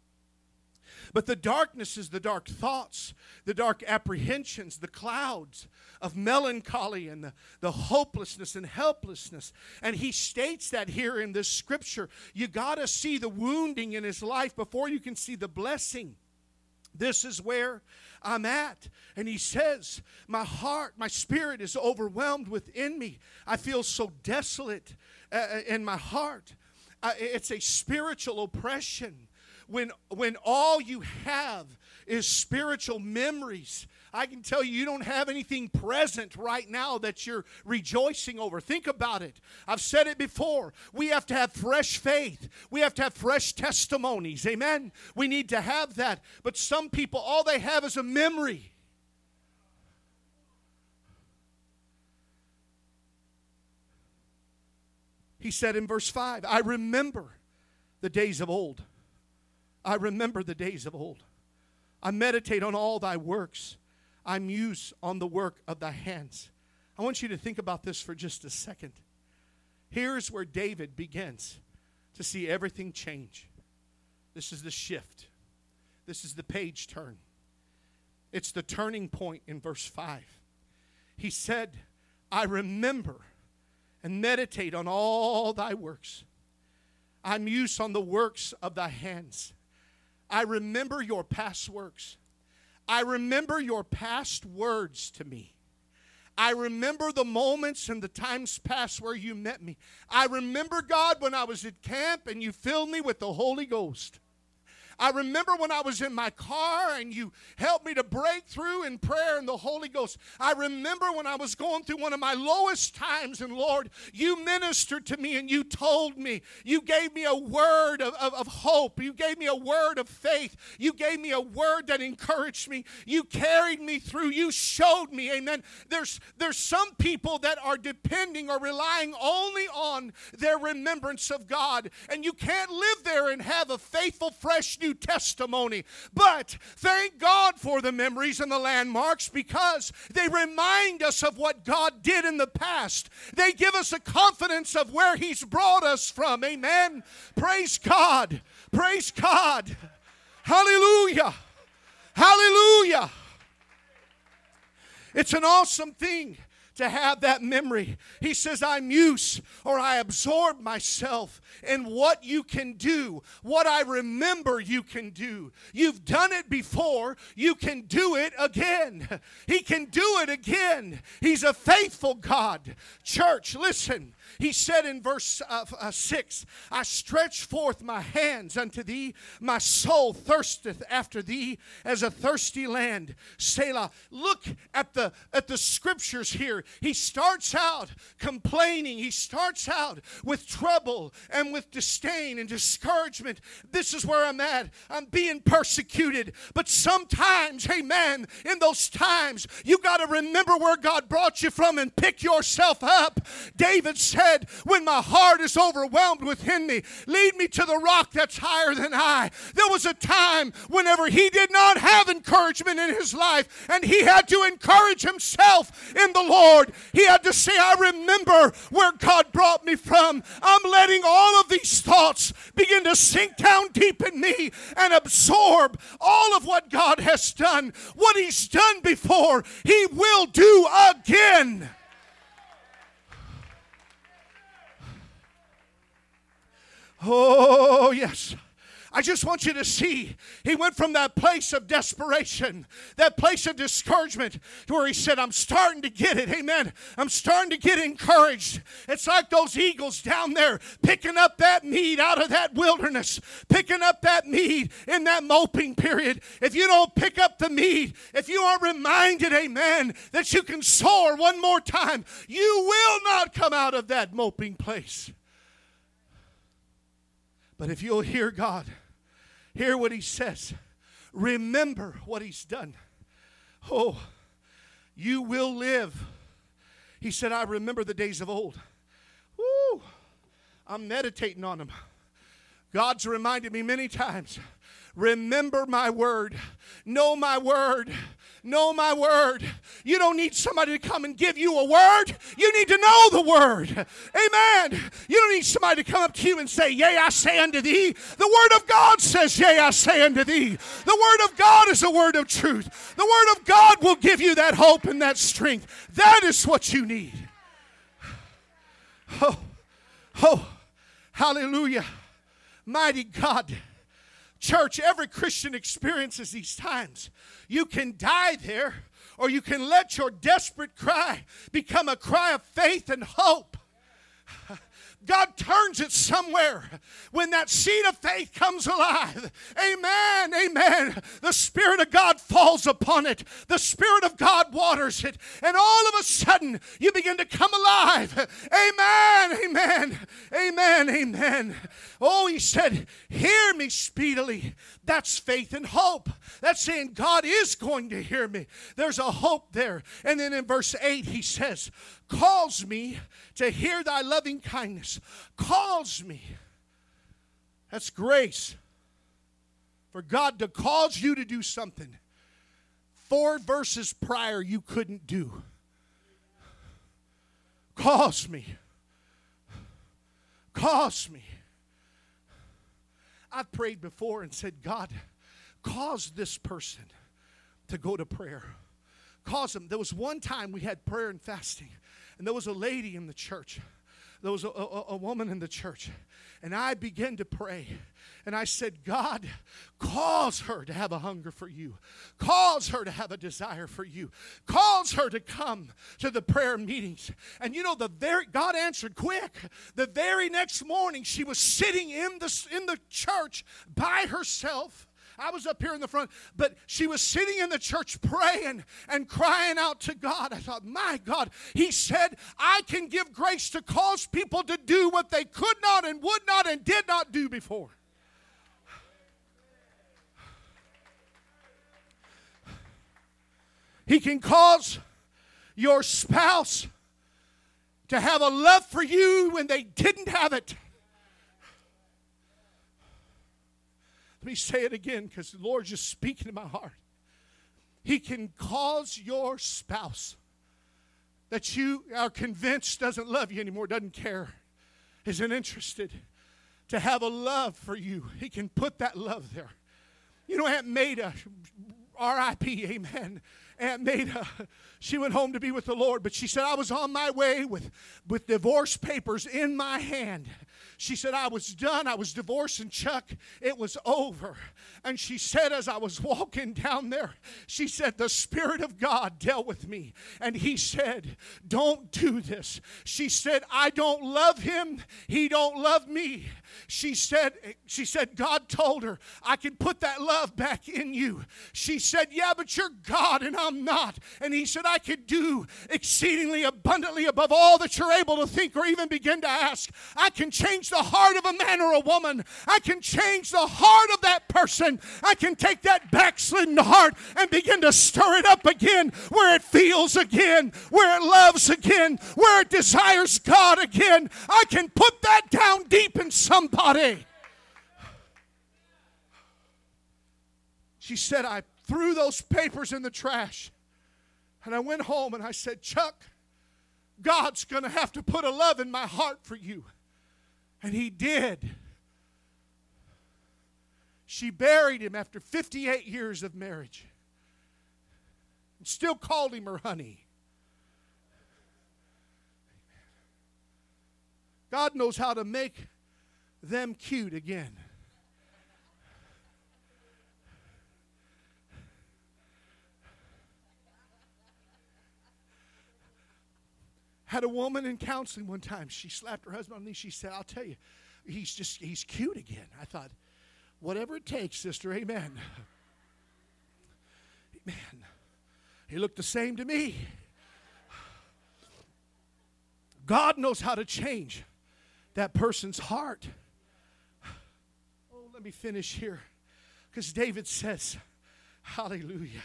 But the darkness is the dark thoughts, the dark apprehensions, the clouds of melancholy and the, the hopelessness and helplessness. And he states that here in this scripture. You got to see the wounding in his life before you can see the blessing. This is where I'm at. And he says, My heart, my spirit is overwhelmed within me. I feel so desolate uh, uh in my heart. Uh, it's a spiritual oppression when, when all you have is spiritual memories I can tell you, you don't have anything present right now that you're rejoicing over. Think about it. I've said it before. We have to have fresh faith, we have to have fresh testimonies. Amen. We need to have that. But some people, all they have is a memory. He said in verse 5, I remember the days of old. I remember the days of old. I meditate on all thy works. I muse on the work of thy hands. I want you to think about this for just a second. Here's where David begins to see everything change. This is the shift. This is the page turn. It's the turning point in verse 5. He said, I remember and meditate on all thy works. I muse on the works of thy hands. I remember your past works. I remember your past words to me. I remember the moments and the times past where you met me. I remember, God, when I was at camp and you filled me with the Holy Ghost. I remember when I was in my car and you helped me to break through in prayer and the Holy Ghost. I remember when I was going through one of my lowest times, and Lord, you ministered to me and you told me. You gave me a word of, of, of hope. You gave me a word of faith. You gave me a word that encouraged me. You carried me through. You showed me. Amen. There's, there's some people that are depending or relying only on their remembrance of God, and you can't live there and have a faithful, fresh new testimony. But thank God for the memories and the landmarks because they remind us of what God did in the past. They give us a confidence of where He's brought us from. Amen. Praise God. Praise God. Hallelujah. Hallelujah. It's an awesome thing to have that memory. He says, I muse or I absorb myself in what you can do, what I remember you can do. You've done it before, you can do it again. He can do it again. He's a faithful God. Church, listen. He said in verse uh, uh, 6 I stretch forth my hands unto thee, my soul thirsteth after thee as a thirsty land. Selah. Look at the, at the scriptures here. he starts out complaining. He starts out with trouble and with disdain and discouragement. This is where I'm at. I'm being persecuted. But sometimes, amen, in those times, you got to remember where God brought you from and pick yourself up. David said, When my heart is overwhelmed within me, lead me to the rock that's higher than I. There was a time whenever he did not have encouragement in his life, and he had to encourage himself in the Lord. He had to say, I remember where God brought me from. I'm letting all of these thoughts begin to sink down deep in me and absorb all of what God has done. What He's done before, He will do again. Oh, yes. I just want you to see he went from that place of desperation, that place of discouragement, to where he said, I'm starting to get it. Amen. I'm starting to get encouraged. It's like those eagles down there picking up that meat out of that wilderness, picking up that meat in that moping period. If you don't pick up the meat, if you aren't reminded, amen, that you can soar one more time, you will not come out of that moping place. But if you'll hear God, hear what He says, remember what He's done, oh, you will live. He said, I remember the days of old. Woo! I'm meditating on them. God's reminded me many times remember my word, know my word, know my word. You don't need somebody to come and give you a word. You need to know the word. Amen. You don't need somebody to come up to you and say, Yea, I say unto thee. The word of God says, Yea, I say unto thee. The word of God is a word of truth. The word of God will give you that hope and that strength. That is what you need. Oh, oh, hallelujah. Mighty God. Church, every Christian experiences these times. You can die there, or you can let your desperate cry become a cry of faith and hope. God turns it somewhere when that seed of faith comes alive. Amen. Amen. The Spirit of God falls upon it, the Spirit of God waters it, and all of a sudden you begin to come alive. Amen. Amen. Amen. Amen. Oh, he said, Hear me speedily. That's faith and hope. That's saying God is going to hear me. There's a hope there. And then in verse 8, he says, Calls me to hear thy loving kindness. Calls me. That's grace. For God to cause you to do something four verses prior you couldn't do. Calls me. Calls me. I've prayed before and said, God, cause this person to go to prayer. Cause them. There was one time we had prayer and fasting, and there was a lady in the church. There was a, a, a woman in the church. And I began to pray. And I said, God, cause her to have a hunger for you. Cause her to have a desire for you. Cause her to come to the prayer meetings. And you know, the very God answered quick. The very next morning, she was sitting in the, in the church by herself I was up here in the front, but she was sitting in the church praying and crying out to God. I thought, my God, He said, I can give grace to cause people to do what they could not and would not and did not do before. He can cause your spouse to have a love for you when they didn't have it. Let me say it again because the Lord's just speaking to my heart. He can cause your spouse that you are convinced doesn't love you anymore, doesn't care, isn't interested, to have a love for you. He can put that love there. You know, Aunt Maida, R.I.P., amen. Aunt Maida, she went home to be with the Lord, but she said, I was on my way with, with divorce papers in my hand She said, I was done. I was divorced, and Chuck, it was over. And she said, as I was walking down there, she said, The Spirit of God dealt with me. And He said, Don't do this. She said, I don't love him. He don't love me. She said, she said, God told her, I can put that love back in you. She said, Yeah, but you're God and I'm not. And he said, I could do exceedingly abundantly above all that you're able to think or even begin to ask. I can change the heart of a man or a woman. I can change the heart of that person. I can take that backslidden heart and begin to stir it up again where it feels again, where it loves again, where it desires God again. I can put that down deep in somebody. She said, I threw those papers in the trash. And I went home and I said, Chuck, God's going to have to put a love in my heart for you. And He did. She buried him after 58 years of marriage and still called him her honey. God knows how to make them cute again. Had a woman in counseling one time. She slapped her husband on the knee. She said, I'll tell you, he's just, he's cute again. I thought, whatever it takes, sister, amen. Amen. He looked the same to me. God knows how to change that person's heart. Oh, let me finish here. Because David says, Hallelujah.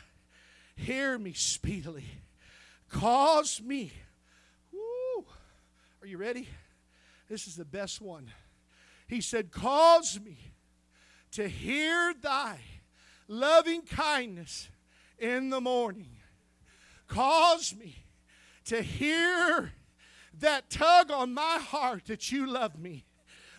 Hear me speedily. Cause me are you ready? This is the best one. He said, Cause me to hear thy loving kindness in the morning. Cause me to hear that tug on my heart that you love me.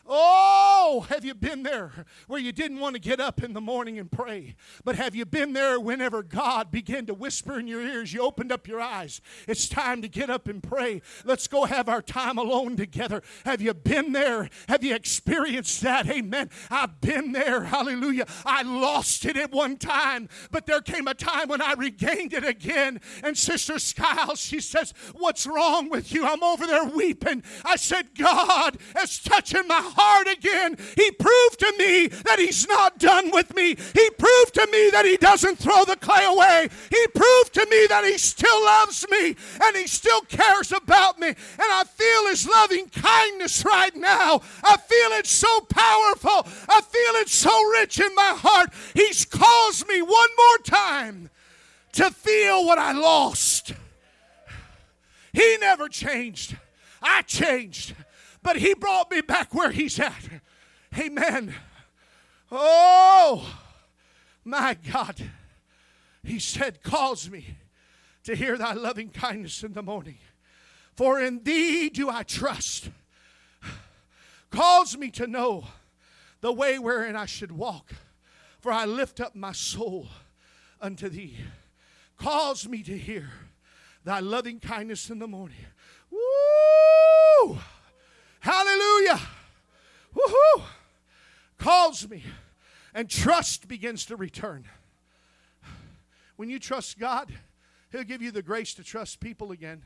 Oh, have you been there where you didn't want to get up in the morning and pray? But have you been there whenever God began to whisper in your ears? You opened up your eyes. It's time to get up and pray. Let's go have our time alone together. Have you been there? Have you experienced that? Amen. I've been there. Hallelujah. I lost it at one time, but there came a time when I regained it again. And Sister Skiles, she says, What's wrong with you? I'm over there weeping. I said, God is touching my heart again. He proved to me that He's not done with me. He proved to me that He doesn't throw the clay away. He proved to me that He still loves me and He still cares about me. And I feel His loving kindness right now. I feel it so powerful. I feel it so rich in my heart. He's caused me one more time to feel what I lost. He never changed. I changed but he brought me back where he's at. Amen. Oh, my God. He said, Cause me to hear thy loving kindness in the morning, for in thee do I trust. Cause me to know the way wherein I should walk, for I lift up my soul unto thee. Cause me to hear thy loving kindness in the morning. Woo! Hallelujah. Woohoo. Calls me. And trust begins to return. When you trust God, He'll give you the grace to trust people again.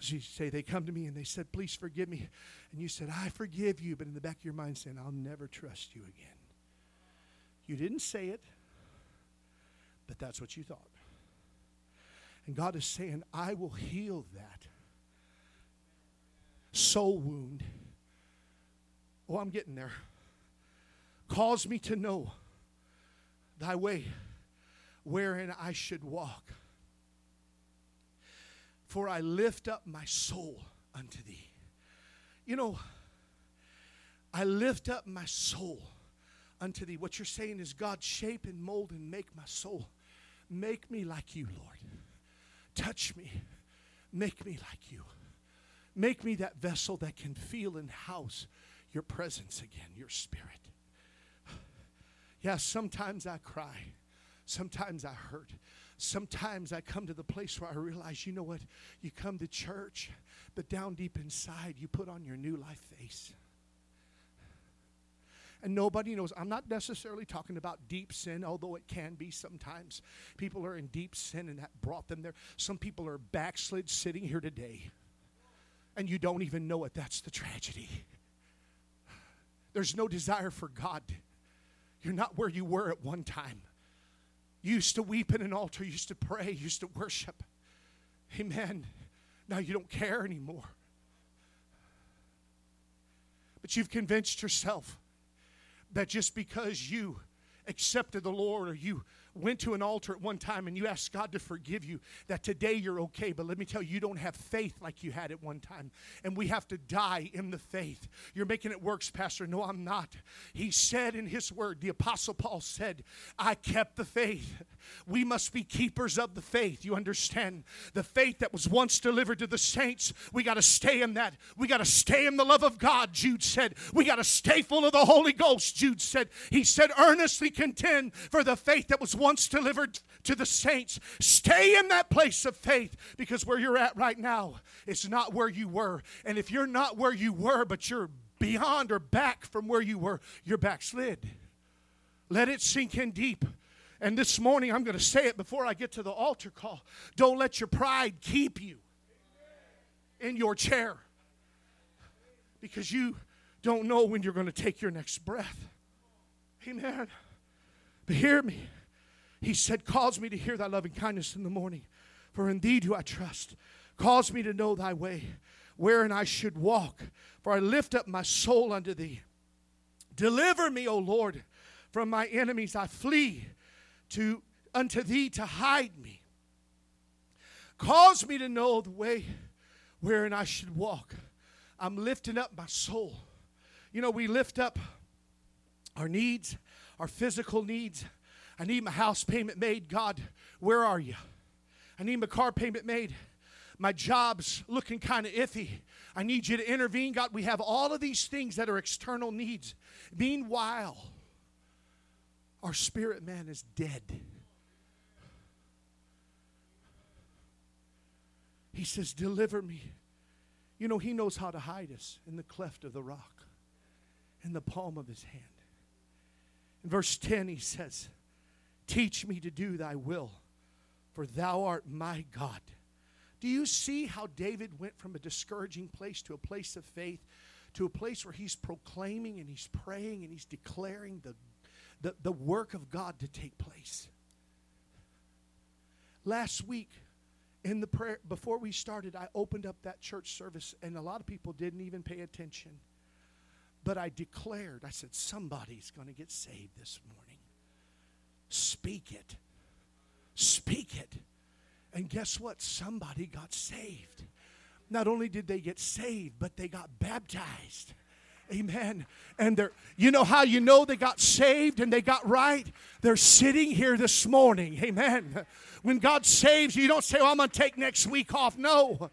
You say, they come to me and they said, Please forgive me. And you said, I forgive you. But in the back of your mind, saying, I'll never trust you again. You didn't say it, but that's what you thought. And God is saying, I will heal that soul wound. Oh, I'm getting there. Cause me to know thy way wherein I should walk. For I lift up my soul unto thee. You know, I lift up my soul unto thee. What you're saying is, God, shape and mold and make my soul. Make me like you, Lord. Touch me. Make me like you. Make me that vessel that can feel and house your presence again, your spirit. Yeah, sometimes I cry. Sometimes I hurt. sometimes I come to the place where I realize, you know what? You come to church, but down deep inside, you put on your new life face. And nobody knows. I'm not necessarily talking about deep sin, although it can be sometimes. People are in deep sin and that brought them there. Some people are backslid sitting here today, and you don't even know it. That's the tragedy. There's no desire for God. You're not where you were at one time. You used to weep in an altar, you used to pray, you used to worship. Amen. Now you don't care anymore. But you've convinced yourself that just because you accepted the Lord or you went to an altar at one time and you asked God to forgive you, that today you're okay. But let me tell you, you don't have faith like you had at one time. And we have to die in the faith. You're making it works, Pastor. No, I'm not. He said in his word, the Apostle Paul said, I kept the faith. We must be keepers of the faith. You understand? The faith that was once delivered to the saints, we got to stay in that. We got to stay in the love of God, Jude said. We got to stay full of the Holy Ghost, Jude said. He said, earnestly contend for the faith that was once delivered to the saints. Stay in that place of faith because where you're at right now is not where you were. And if you're not where you were, but you're beyond or back from where you were, you're backslid. Let it sink in deep. And this morning, I'm going to say it before I get to the altar call. Don't let your pride keep you in your chair because you don't know when you're going to take your next breath. Amen. But hear me. He said, Cause me to hear thy loving kindness in the morning, for in thee do I trust. Cause me to know thy way, wherein I should walk, for I lift up my soul unto thee. Deliver me, O Lord, from my enemies. I flee to unto thee to hide me. Cause me to know the way wherein I should walk. I'm lifting up my soul. You know, we lift up our needs, our physical needs. I need my house payment made. God, where are you? I need my car payment made. My job's looking kind of iffy. I need you to intervene. God, we have all of these things that are external needs. Meanwhile, our spirit man is dead. He says, Deliver me. You know, He knows how to hide us in the cleft of the rock, in the palm of His hand. In verse 10, He says, Teach me to do thy will, for thou art my God. Do you see how David went from a discouraging place to a place of faith, to a place where he's proclaiming and he's praying and he's declaring the the, the work of God to take place. Last week, in the prayer, before we started, I opened up that church service, and a lot of people didn't even pay attention. But I declared, I said, somebody's going to get saved this morning. Speak it. Speak it. And guess what? Somebody got saved. Not only did they get saved, but they got baptized. Amen. And they're, you know how you know they got saved and they got right? They're sitting here this morning. Amen. When God saves you, you don't say, well, I'm going to take next week off. No,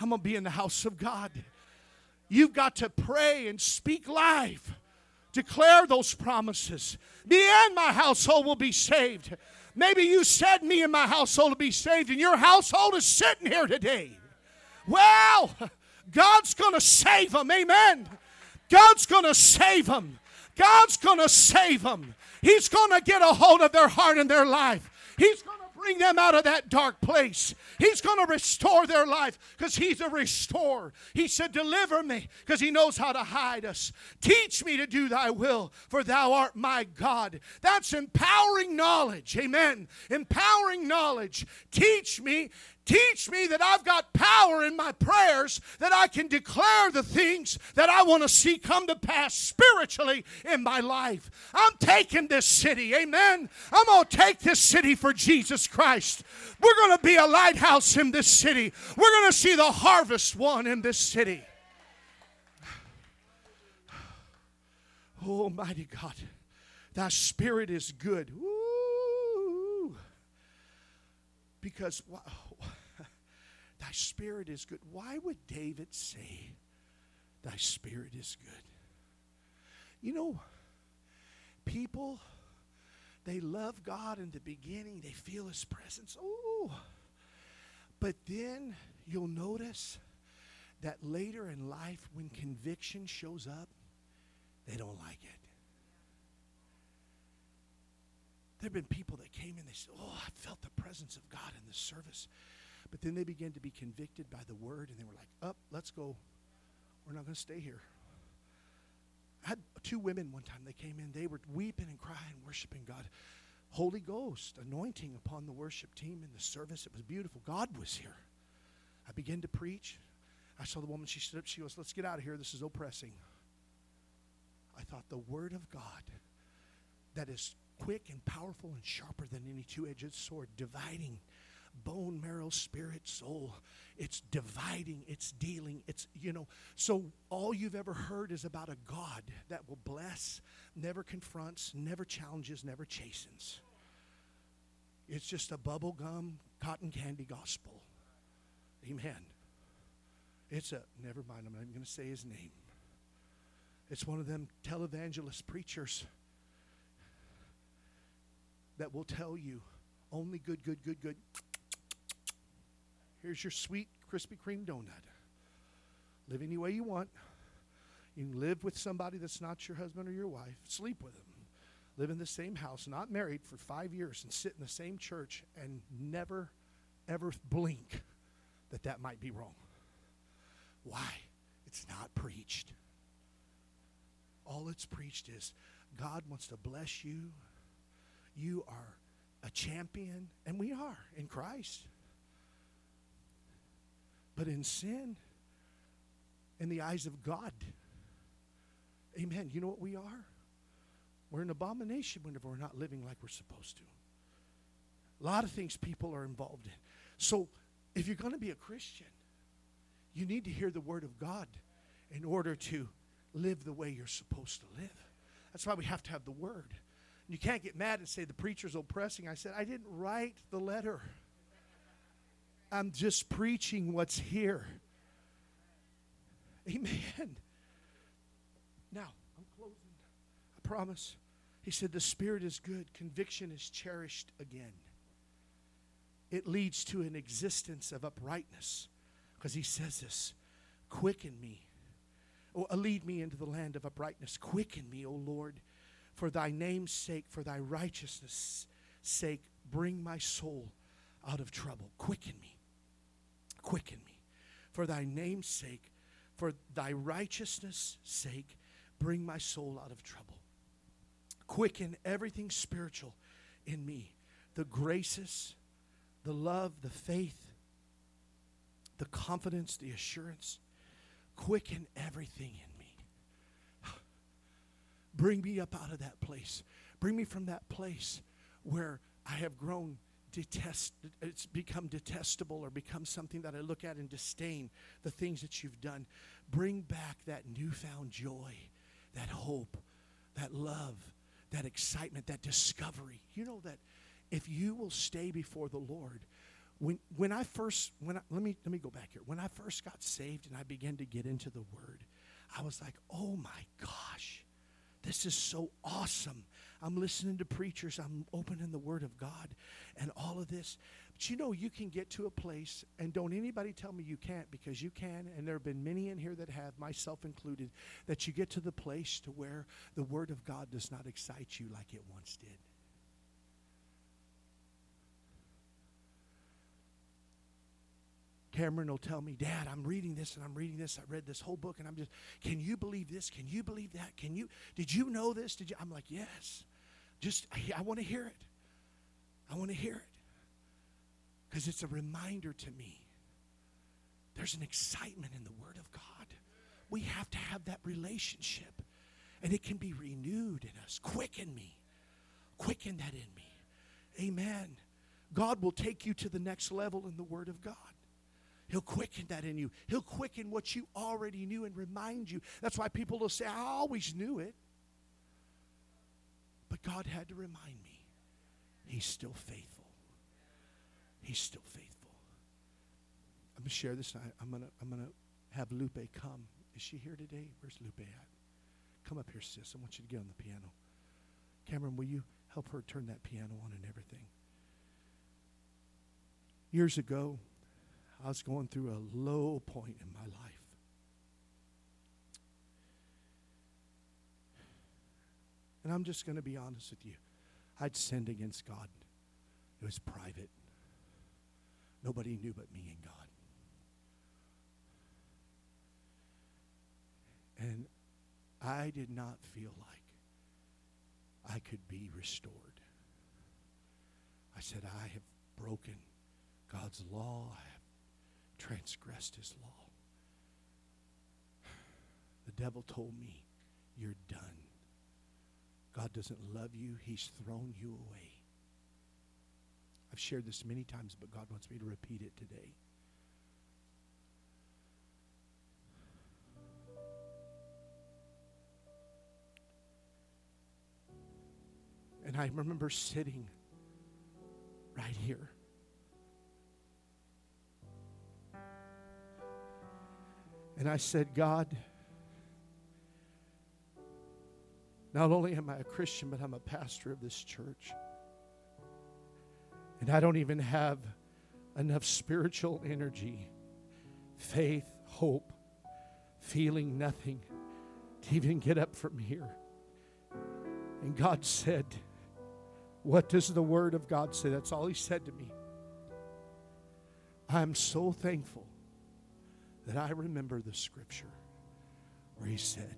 I'm going to be in the house of God. You've got to pray and speak life. Declare those promises. Me and my household will be saved. Maybe you said me and my household will be saved, and your household is sitting here today. Well, God's going to save them. Amen. God's going to save them. God's going to save them. He's going to get a hold of their heart and their life. He's going to bring them out of that dark place. He's going to restore their life because He's a restorer. He said, Deliver me because He knows how to hide us. Teach me to do Thy will, for Thou art my God. That's empowering knowledge. Amen. Empowering knowledge. Teach me Teach me that I've got power in my prayers that I can declare the things that I want to see come to pass spiritually in my life. I'm taking this city, amen. I'm going to take this city for Jesus Christ. We're going to be a lighthouse in this city. We're going to see the harvest won in this city. Oh, Almighty God, thy spirit is good. Ooh. Because, wow Thy spirit is good. Why would David say, Thy spirit is good? You know, people They love God in the beginning, they feel His presence. Oh, but then you'll notice that later in life, when conviction shows up, they don't like it. There have been people that came in, they said, Oh, I felt the presence of God in this service. But then they began to be convicted by the word, and they were like, Up, let's go. We're not going to stay here. I had two women one time, they came in, they were weeping and crying, worshiping God. Holy Ghost anointing upon the worship team in the service. It was beautiful. God was here. I began to preach. I saw the woman, she stood up, she goes, Let's get out of here. This is oppressing. I thought the word of God that is quick and powerful and sharper than any two edged sword, dividing bone, marrow, spirit, soul. It's dividing, it's dealing, it's, you know. So all you've ever heard is about a God that will bless, never confronts, never challenges, never chastens. It's just a bubblegum, cotton candy gospel. Amen. It's a, never mind, I'm not even going to say his name. It's one of them televangelist preachers that will tell you only good, good, good, good. Here's your sweet Krispy Kreme donut. Live any way you want. You can live with somebody that's not your husband or your wife, sleep with them, live in the same house, not married for five years, and sit in the same church and never, ever blink that that might be wrong. Why? It's not preached. All it's preached is God wants to bless you. You are a champion, and we are in Christ. But in sin, in the eyes of God, amen, you know what we are? We're an abomination whenever we're not living like we're supposed to. A lot of things people are involved in. So if you're going to be a Christian, you need to hear the Word of God in order to live the way you're supposed to live. That's why we have to have the Word. You can't get mad and say the preacher's oppressing. I said, I didn't write the letter. I'm just preaching what's here. Amen. Now, I'm closing. I promise. He said, The Spirit is good, conviction is cherished again. It leads to an existence of uprightness. Because he says this Quicken me, oh, uh, lead me into the land of uprightness. Quicken me, O Lord, for thy name's sake, for thy righteousness' sake, bring my soul out of trouble. Quicken me. Quicken me. For thy name's sake, for thy righteousness' sake, bring my soul out of trouble. Quicken everything spiritual in me the graces, the love, the faith, the confidence, the assurance. Quicken everything in me. Bring me up out of that place. Bring me from that place where I have grown detest it's become detestable or become something that I look at and disdain the things that you've done. Bring back that newfound joy, that hope, that love, that excitement, that discovery. You know that if you will stay before the Lord, when, when I first, when I, let, me, let me go back here. When I first got saved and I began to get into the Word, I was like, oh my gosh, this is so awesome. I'm listening to preachers, I'm opening the Word of God and all of this. But you know, you can get to a place, and don't anybody tell me you can't because you can, and there have been many in here that have, myself included, that you get to the place to where the Word of God does not excite you like it once did. Cameron will tell me, Dad, I'm reading this and I'm reading this. I read this whole book and I'm just, can you believe this? Can you believe that? Can you, did you know this? Did you? I'm like, yes. Just, I, I want to hear it. I want to hear it. Because it's a reminder to me. There's an excitement in the Word of God. We have to have that relationship. And it can be renewed in us. Quicken me. Quicken that in me. Amen. God will take you to the next level in the Word of God. He'll quicken that in you. He'll quicken what you already knew and remind you. That's why people will say, I always knew it. But God had to remind me. He's still faithful. He's still faithful. I'm going to share this. I, am going to I'm gonna have Lupe come. Is she here today? Where's Lupe at? Come up here, sis. I want you to get on the piano. Cameron, will you help her turn that piano on and everything. Years ago, I was going through a low point in my life. And I'm just going to be honest with you. I'd sinned against God. It was private. Nobody knew but me and God. And I did not feel like I could be restored. I said, I have broken God's law. I transgressed his law. The devil told me, You're done. God doesn't love you, He's thrown you away. I've shared this many times, but God wants me to repeat it today. And I remember sitting right here. And I said, God, not only am I a Christian, but I'm a pastor of this church. And I don't even have enough spiritual energy, faith, hope, feeling nothing to even get up from here. And God said, What does the Word of God say? That's all He said to me. I'm so thankful that I remember the scripture where He said,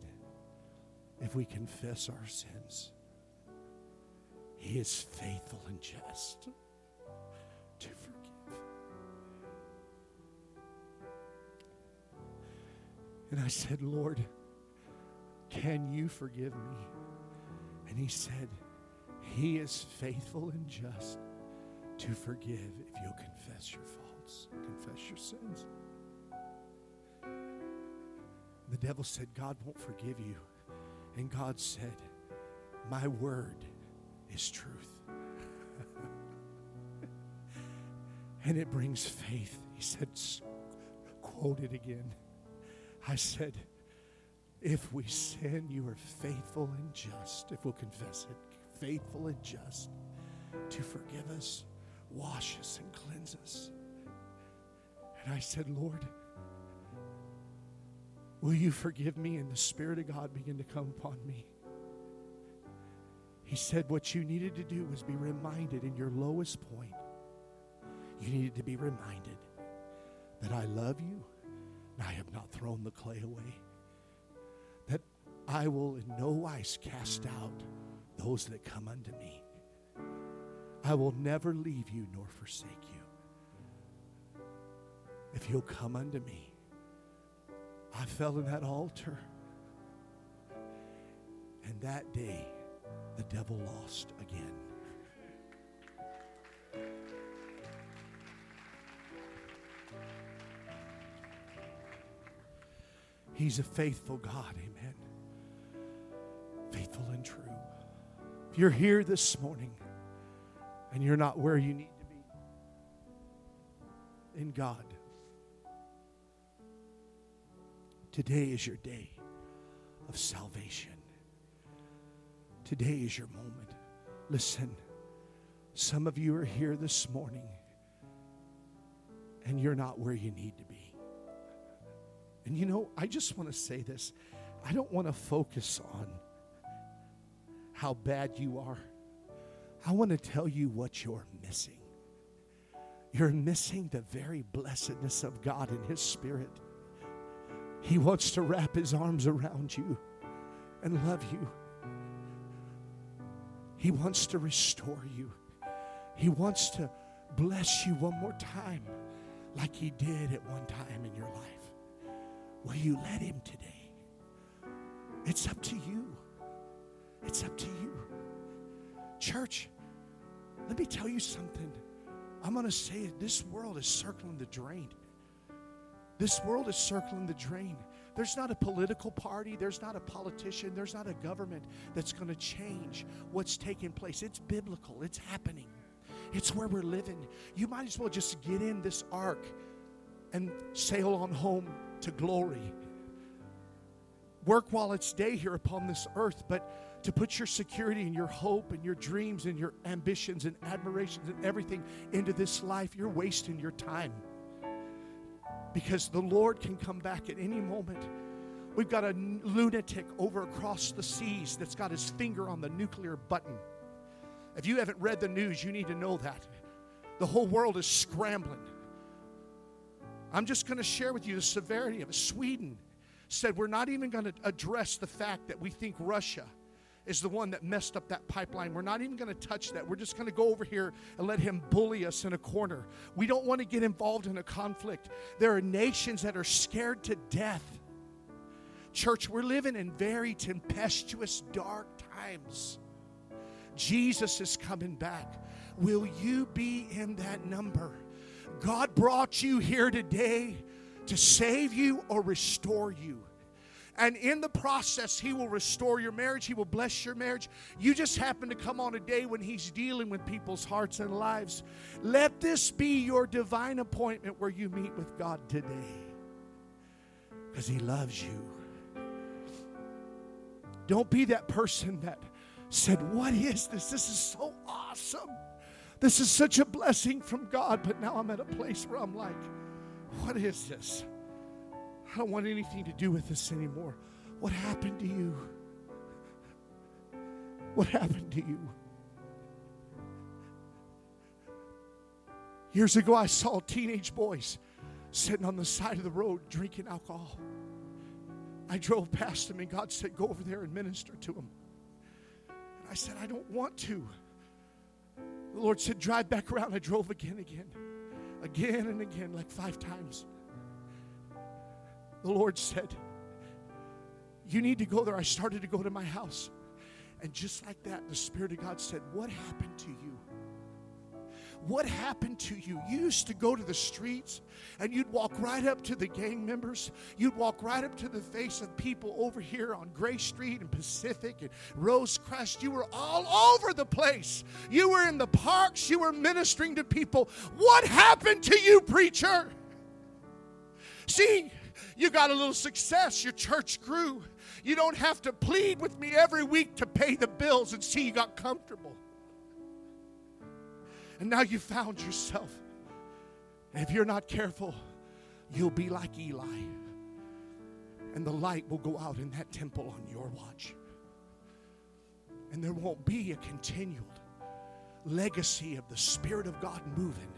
If we confess our sins, He is faithful and just to forgive. And I said, Lord, can you forgive me? And he said, He is faithful and just to forgive if you'll confess your faults, confess your sins. The devil said, God won't forgive you. And God said, My word is truth. and it brings faith. He said, quote it again. I said, if we sin, you are faithful and just. If we'll confess it, faithful and just to forgive us, wash us, and cleanse us. And I said, Lord, will you forgive me? And the Spirit of God began to come upon me. He said, What you needed to do was be reminded in your lowest point. You needed to be reminded that I love you and I have not thrown the clay away. That I will in no wise cast out those that come unto me. I will never leave you nor forsake you. If you'll come unto me, I fell in that altar. And that day, the devil lost again. He's a faithful God, amen faithful and true. If you're here this morning and you're not where you need to be in God, today is your day of salvation. Today is your moment. Listen, some of you are here this morning and you're not where you need to be. And you know, I just want to say this. I don't want to focus on how bad you are. I want to tell you what you're missing. You're missing the very blessedness of God in His Spirit. He wants to wrap His arms around you and love you. He wants to restore you. He wants to bless you one more time like He did at one time in your life. Will you let Him today? It's up to you. It's up to you. Church, let me tell you something. I'm going to say it. This world is circling the drain. This world is circling the drain. There's not a political party, there's not a politician, there's not a government that's going to change what's taking place. It's biblical, it's happening, it's where we're living. You might as well just get in this ark and sail on home to glory. work while it's day here upon this earth, but to put your security and your hope and your dreams and your ambitions and admirations and everything into this life, you're wasting your time. Because the Lord can come back at any moment. We've got a lunatic over across the seas that's got his finger on the nuclear button. If you haven't read the news, you need to know that. The whole world is scrambling. I'm just going to share with you the severity of it. Sweden said, We're not even going to address the fact that we think Russia is the one that messed up that pipeline. We're not even going to touch that. We're just going to go over here and let him bully us in a corner. We don't want to get involved in a conflict. There are nations that are scared to death. Church, we're living in very tempestuous, dark times. Jesus is coming back. Will you be in that number? God brought you here today to save you or restore you. And in the process, He will restore your marriage. He will bless your marriage. You just happen to come on a day when He's dealing with people's hearts and lives. Let this be your divine appointment where you meet with God today because He loves you. Don't be that person that said, What is this? This is so awesome. This is such a blessing from God, but now I'm at a place where I'm like, What is this? I don't want anything to do with this anymore. What happened to you? What happened to you? Years ago, I saw teenage boys sitting on the side of the road drinking alcohol. I drove past them, and God said, Go over there and minister to them. And I said, I don't want to. The Lord said, Drive back around. I drove again, again, again, and again, like five times the Lord said, You need to go there. I started to go to my house. And just like that, the Spirit of God said, What happened to you? What happened to you? You used to go to the streets and you'd walk right up to the gang members. You'd walk right up to the face of people over here on Gray Street and Pacific and Rosecrest. You were all over the place. You were in the parks. You were ministering to people. What happened to you, preacher? See, you got a little success. Your church grew. You don't have to plead with me every week to pay the bills and see you got comfortable. And now you found yourself. And if you're not careful, you'll be like Eli. And the light will go out in that temple on your watch. And there won't be a continual legacy of the Spirit of God moving.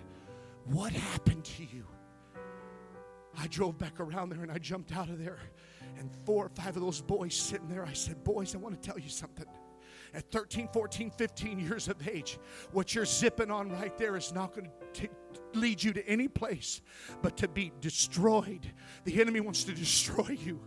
What happened to you? I drove back around there and I jumped out of there. And four or five of those boys sitting there, I said, Boys, I want to tell you something. At 13, 14, 15 years of age, what you're zipping on right there is not going to lead you to any place but to be destroyed. The enemy wants to destroy you.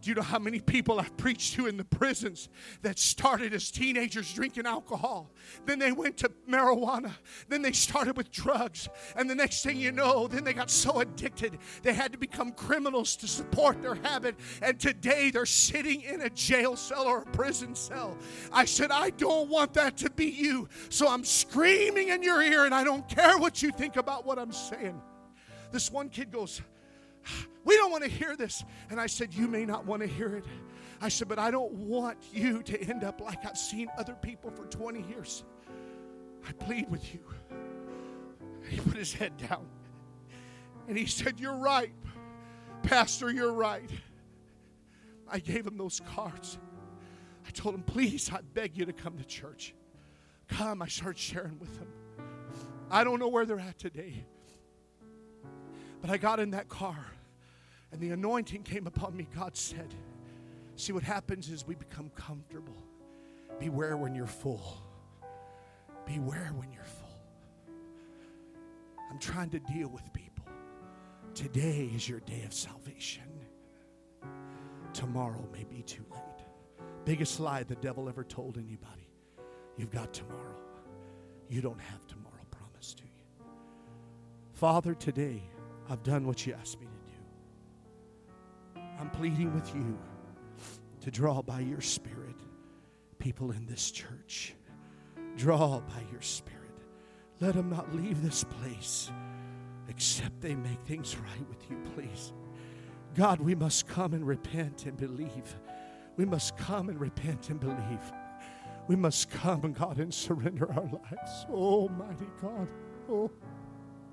Do you know how many people I've preached to in the prisons that started as teenagers drinking alcohol? Then they went to marijuana. Then they started with drugs. And the next thing you know, then they got so addicted they had to become criminals to support their habit. And today they're sitting in a jail cell or a prison cell. I said, I don't want that to be you. So I'm screaming in your ear and I don't care what you think about what I'm saying. This one kid goes, we don't want to hear this. And I said, You may not want to hear it. I said, But I don't want you to end up like I've seen other people for 20 years. I plead with you. He put his head down and he said, You're right. Pastor, you're right. I gave him those cards. I told him, Please, I beg you to come to church. Come. I started sharing with them. I don't know where they're at today. But I got in that car and the anointing came upon me. God said, See, what happens is we become comfortable. Beware when you're full. Beware when you're full. I'm trying to deal with people. Today is your day of salvation. Tomorrow may be too late. Biggest lie the devil ever told anybody. You've got tomorrow. You don't have tomorrow promised to you. Father, today, I've done what you asked me to do. I'm pleading with you to draw by your Spirit people in this church. Draw by your Spirit. Let them not leave this place except they make things right with you, please. God, we must come and repent and believe We must come and repent and believe. We must come, God, and surrender our lives. Oh, mighty God. Oh.